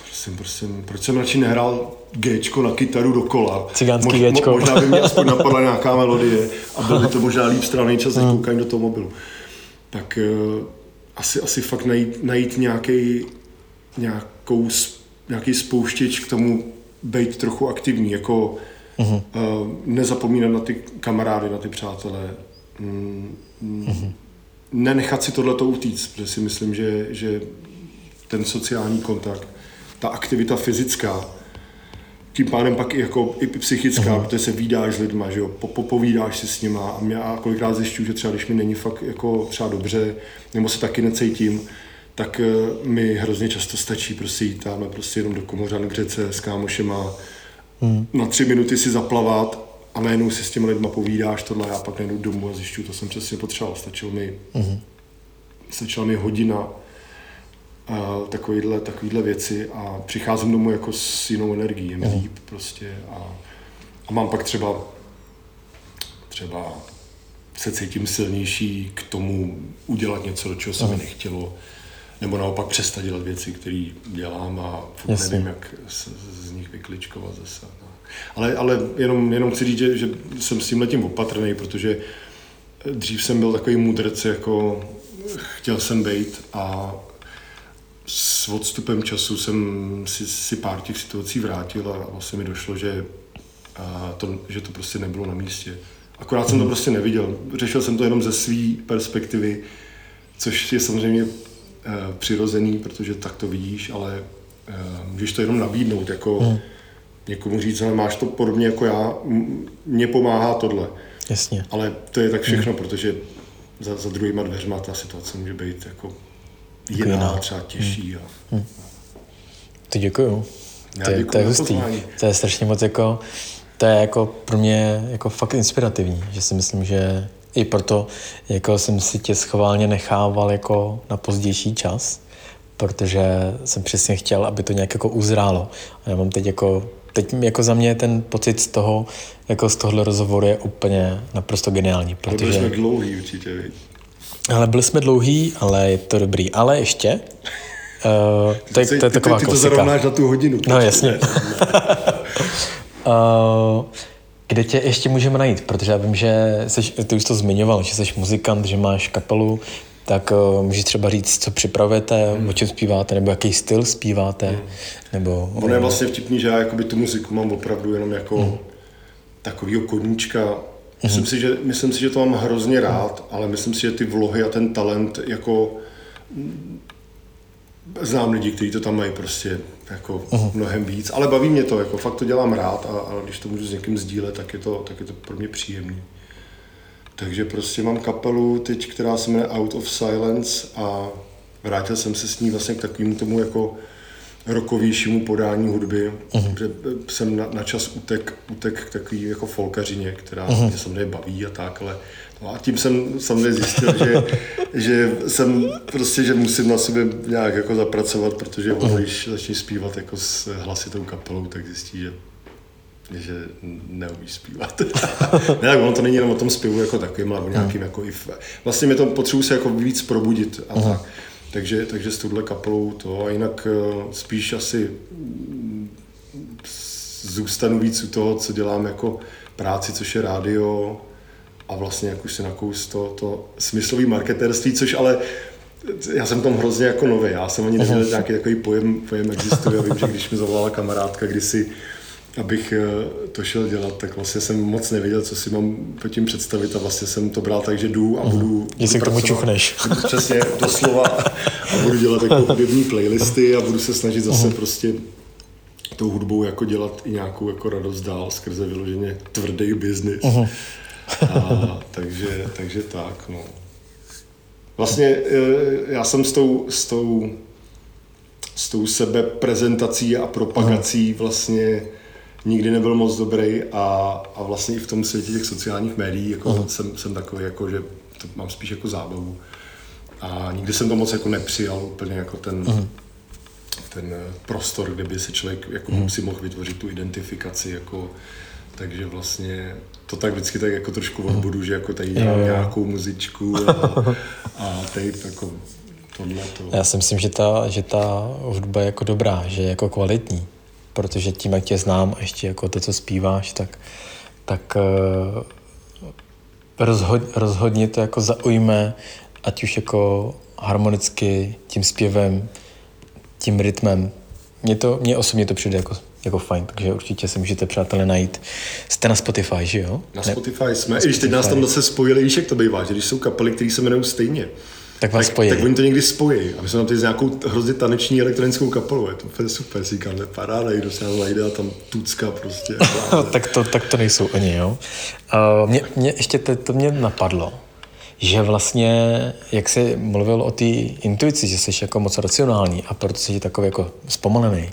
prosím, prosím, proč jsem radši nehrál Gčko na kytaru dokola? Cigánský Mož, Gčko. Mo, možná by mě aspoň napadla nějaká melodie a byl by to možná líp strávný čas, než mm. koukám do toho mobilu. Tak uh, asi, asi fakt najít, najít nějaký, nějakou, nějaký spouštěč k tomu být trochu aktivní, jako Uh, nezapomínat na ty kamarády, na ty přátelé. Mm, uh-huh. Nenechat si tohleto utíct, protože si myslím, že, že ten sociální kontakt, ta aktivita fyzická, tím pádem pak i, jako, i psychická, uh-huh. protože se výdáš s lidma, že jo, popovídáš si s nima a já kolikrát zjišťuju, že třeba když mi není fakt jako třeba dobře, nebo se taky necítím, tak uh, mi hrozně často stačí prostě jít tam prostě jenom do Komořan k řece s kámošema, hmm. na tři minuty si zaplavat a najednou si s těmi lidma povídáš tohle, já pak nejdu domů a zjišťuju, to jsem přesně potřeboval, stačilo mi, hmm. stačila mi hodina a takovýhle, takovýhle věci a přicházím domů jako s jinou energií, je mi hmm. líp prostě a, a mám pak třeba třeba se cítím silnější k tomu udělat něco, do čeho se mi nechtělo, nebo naopak přestat dělat věci, které dělám a nevím, jak z, z nich vykličkovat zase. No. Ale, ale jenom, jenom chci říct, že, že jsem s tím letím opatrný, protože dřív jsem byl takový mudrc, jako chtěl jsem být a s odstupem času jsem si, si pár těch situací vrátil a vlastně mi došlo, že, a to, že to prostě nebylo na místě. Akorát jsem to mhm. prostě neviděl. Řešil jsem to jenom ze své perspektivy, což je samozřejmě přirozený, protože tak to vidíš, ale eh, můžeš to jenom nabídnout, jako hmm. někomu říct, ale máš to podobně jako já, mně pomáhá tohle. Jasně. Ale to je tak všechno, hmm. protože za, za druhýma dveřma ta situace může být jako jiná, jiná. třeba těžší. Hmm. A, hmm. Ty děkuju. Já to, to je hustý. To je strašně moc jako, to je jako pro mě jako fakt inspirativní, že si myslím, že i proto jako jsem si tě schválně nechával jako na pozdější čas, protože jsem přesně chtěl, aby to nějak jako uzrálo. A já mám teď jako, teď jako za mě ten pocit z toho, jako z tohle rozhovoru je úplně naprosto geniální. Protože... byli jsme dlouhý určitě, víc. Ale byli jsme dlouhý, ale je to dobrý. Ale ještě, Uh, to, je, to je taková ty, ty, ty to zarovnáš na tu hodinu. No jasně. uh, Kde tě ještě můžeme najít? Protože já vím, že seš, ty už to zmiňoval, že jsi muzikant, že máš kapelu, tak uh, můžeš třeba říct, co připravujete, hmm. o čem zpíváte, nebo jaký styl zpíváte, hmm. nebo... Ono je vlastně vtipný, že já jakoby tu muziku mám opravdu jenom jako hmm. takovýho koníčka. Myslím, hmm. si, že, myslím si, že to mám hrozně rád, hmm. ale myslím si, že ty vlohy a ten talent jako znám lidi, kteří to tam mají prostě jako uh-huh. mnohem víc, ale baví mě to, jako fakt to dělám rád a, a když to můžu s někým sdílet, tak je to, tak je to pro mě příjemný. Takže prostě mám kapelu teď, která se jmenuje Out of Silence a vrátil jsem se s ní vlastně k takovému tomu jako rokovějšímu podání hudby, uh-huh. že jsem na, na čas utek, utek k takové jako folkařině, která uh-huh. mě samozřejmě baví a tak, ale a tím jsem samozřejmě zjistil, že, že jsem prostě, že musím na sobě nějak jako zapracovat, protože ono, když začneš zpívat jako s hlasitou kapelou, tak zjistí, že že neumí zpívat. ne, ono to není jenom o tom zpěvu jako takovým, ale o nějakým jako i... Vlastně mi to potřebuji se jako víc probudit a tak. Takže, takže s touhle kapelou to a jinak eh, spíš asi mm, zůstanu víc u toho, co dělám jako práci, což je rádio a vlastně jak už si nakous to, to smyslový marketerství, což ale já jsem tam hrozně jako nový, já jsem ani nevěděl, že nějaký takový pojem, pojem existuje. Vím, že když mi zavolala kamarádka kdysi, abych eh, to šel dělat, tak vlastně jsem moc nevěděl, co si mám pod tím představit a vlastně jsem to bral tak, že jdu a budu... Mhm. Jestli k tomu čuchneš. Přesně, doslova a budu dělat jako hudební playlisty a budu se snažit zase uh-huh. prostě tou hudbou jako dělat i nějakou jako radost dál skrze vyloženě tvrdý biznis. Uh-huh. A, takže, takže tak, no. Vlastně eh, já jsem s tou, s tou, s tou sebe prezentací a propagací vlastně nikdy nebyl moc dobrý a, a vlastně i v tom světě těch sociálních médií jako uh-huh. jsem, jsem takový, jako, že to mám spíš jako zábavu. A nikdy jsem to moc jako nepřijal úplně jako ten, uh-huh. ten prostor, kde by si člověk jako uh-huh. si mohl vytvořit tu identifikaci jako takže vlastně to tak vždycky tak jako trošku odbudu, že jako tady dělám nějakou muzičku a, a tady jako tohle to. Já si myslím, že ta, že ta hudba je jako dobrá, že je jako kvalitní protože tím, jak tě znám a ještě jako to, co zpíváš, tak, tak uh, rozhod, rozhodně to jako zaujme, ať už jako harmonicky, tím zpěvem, tím rytmem. Mně, to, mně osobně to přijde jako, jako fajn, takže určitě se můžete, přátelé, najít. Jste na Spotify, že jo? Na Spotify ne? jsme, na i když teď nás tam zase spojili, víš, jak to bývá, že když jsou kapely, které se jmenují stejně, tak vás tak, spojí. Tak oni to někdy spojí. A my jsme tam teď s nějakou hrozně taneční elektronickou kapelou. Je to úplně super, si říkám, paráda, kdo se nám najde a tam tucka prostě. tak, to, tak to nejsou oni, jo. Uh, mě, mě ještě to, to mě napadlo, že vlastně, jak jsi mluvil o té intuici, že jsi jako moc racionální a proto jsi takový jako zpomalený,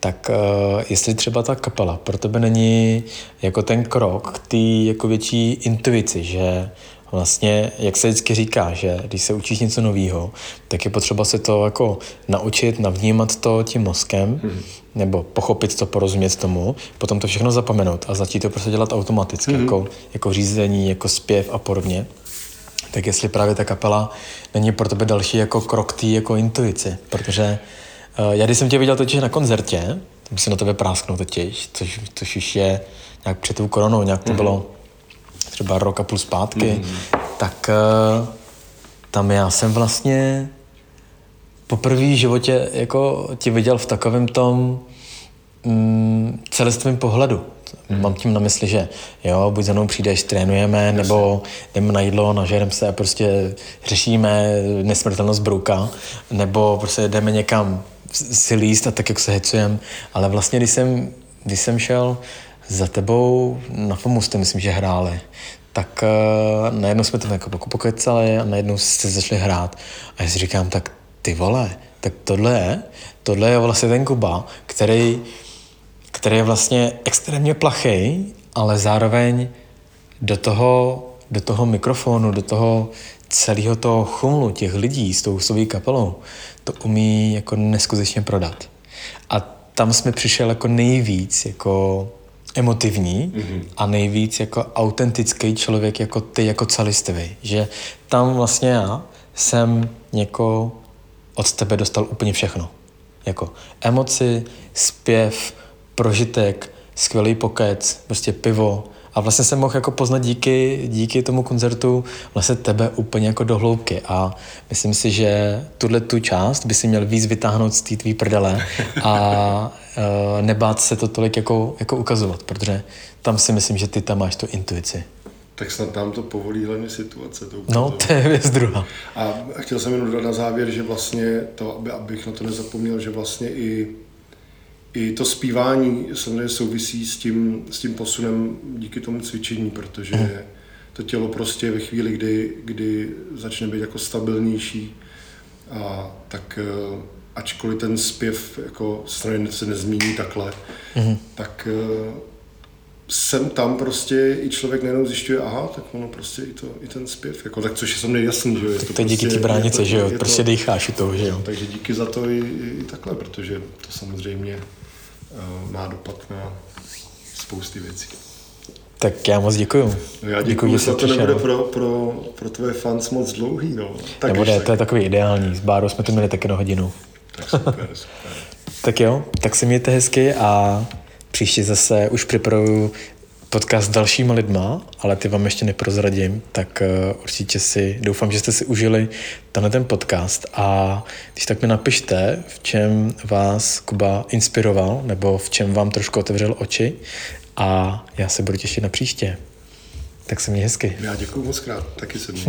tak uh, jestli třeba ta kapela pro tebe není jako ten krok k té jako větší intuici, že vlastně, jak se vždycky říká, že když se učíš něco nového, tak je potřeba se to jako naučit, navnímat to tím mozkem, hmm. nebo pochopit to, porozumět tomu, potom to všechno zapomenout a začít to prostě dělat automaticky, hmm. jako, jako řízení, jako zpěv a podobně. Tak jestli právě ta kapela není pro tebe další jako krok té jako intuici, protože uh, já když jsem tě viděl totiž na koncertě, tam si na tebe prásknu totiž, což, což už je nějak před tou koronou, nějak to hmm. bylo třeba rok a půl zpátky, mm. tak uh, tam já jsem vlastně poprvé v životě jako ti viděl v takovém tom mm, celistvém pohledu. Mm. Mám tím na mysli, že jo, buď za mnou přijdeš, trénujeme, Jasně. nebo jdeme na jídlo, nažereme se a prostě řešíme nesmrtelnost brouka, nebo prostě jdeme někam si líst a tak, jak se hecujeme. Ale vlastně, když jsem, když jsem šel za tebou na FOMu jste, myslím, že hráli, tak uh, najednou jsme tam jako pokecali a najednou jste začali hrát. A já si říkám, tak ty vole, tak tohle je, tohle je vlastně ten Kuba, který, který je vlastně extrémně plachý, ale zároveň do toho, do toho mikrofonu, do toho celého toho chumlu těch lidí s tou svou kapelou, to umí jako neskutečně prodat. A tam jsme přišel jako nejvíc, jako emotivní mm-hmm. a nejvíc jako autentický člověk jako ty, jako celistvý. Že tam vlastně já jsem jako od tebe dostal úplně všechno. Jako emoci, zpěv, prožitek, skvělý pokec, prostě pivo, a vlastně jsem mohl jako poznat díky, díky tomu koncertu vlastně tebe úplně jako do hloubky a myslím si, že tuhle tu část by si měl víc vytáhnout z té tvý prdele a uh, nebát se to tolik jako, jako ukazovat, protože tam si myslím, že ty tam máš tu intuici. Tak snad nám to povolí hlavně situace. To no, to je věc druhá. A chtěl jsem jenom dodat na závěr, že vlastně to, aby, abych na to nezapomněl, že vlastně i i to zpívání samozřejmě souvisí s tím, s tím posunem díky tomu cvičení, protože mm. to tělo prostě ve chvíli, kdy, kdy začne být jako stabilnější, a tak eh, ačkoliv ten zpěv jako strany se nezmíní takhle, mm. tak eh, sem tam prostě i člověk nejenom zjišťuje, aha, tak ono prostě i, to, i ten zpěv, jako, tak což je samozřejmě jasný, že jo. Je to, to prostě, díky té bránice, že jo, prostě to, dýcháš u toho, že jo. Takže díky za to i, i, takhle, protože to samozřejmě má dopad na spousty věcí. Tak já moc děkuju. No já děkuju, že to nebude pro, pro, pro tvoje fans moc dlouhý, no. Tak nebude, tak. to je takový ideální. S Bárou jsme to měli taky na hodinu. Tak super, super. tak jo, tak se mějte hezky a příště zase už připravuju podcast s dalšíma lidma, ale ty vám ještě neprozradím, tak uh, určitě si, doufám, že jste si užili tenhle ten podcast a když tak mi napište, v čem vás Kuba inspiroval, nebo v čem vám trošku otevřel oči a já se budu těšit na příště. Tak se mě hezky. Já děkuji moc krát, taky se mě.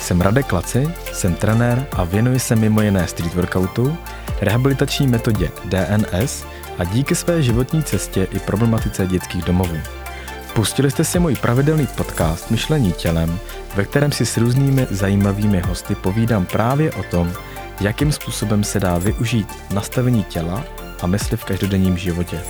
Jsem Radek Laci, jsem trenér a věnuji se mimo jiné street workoutu, rehabilitační metodě DNS a díky své životní cestě i problematice dětských domovů. Pustili jste si můj pravidelný podcast Myšlení tělem, ve kterém si s různými zajímavými hosty povídám právě o tom, jakým způsobem se dá využít nastavení těla a mysli v každodenním životě.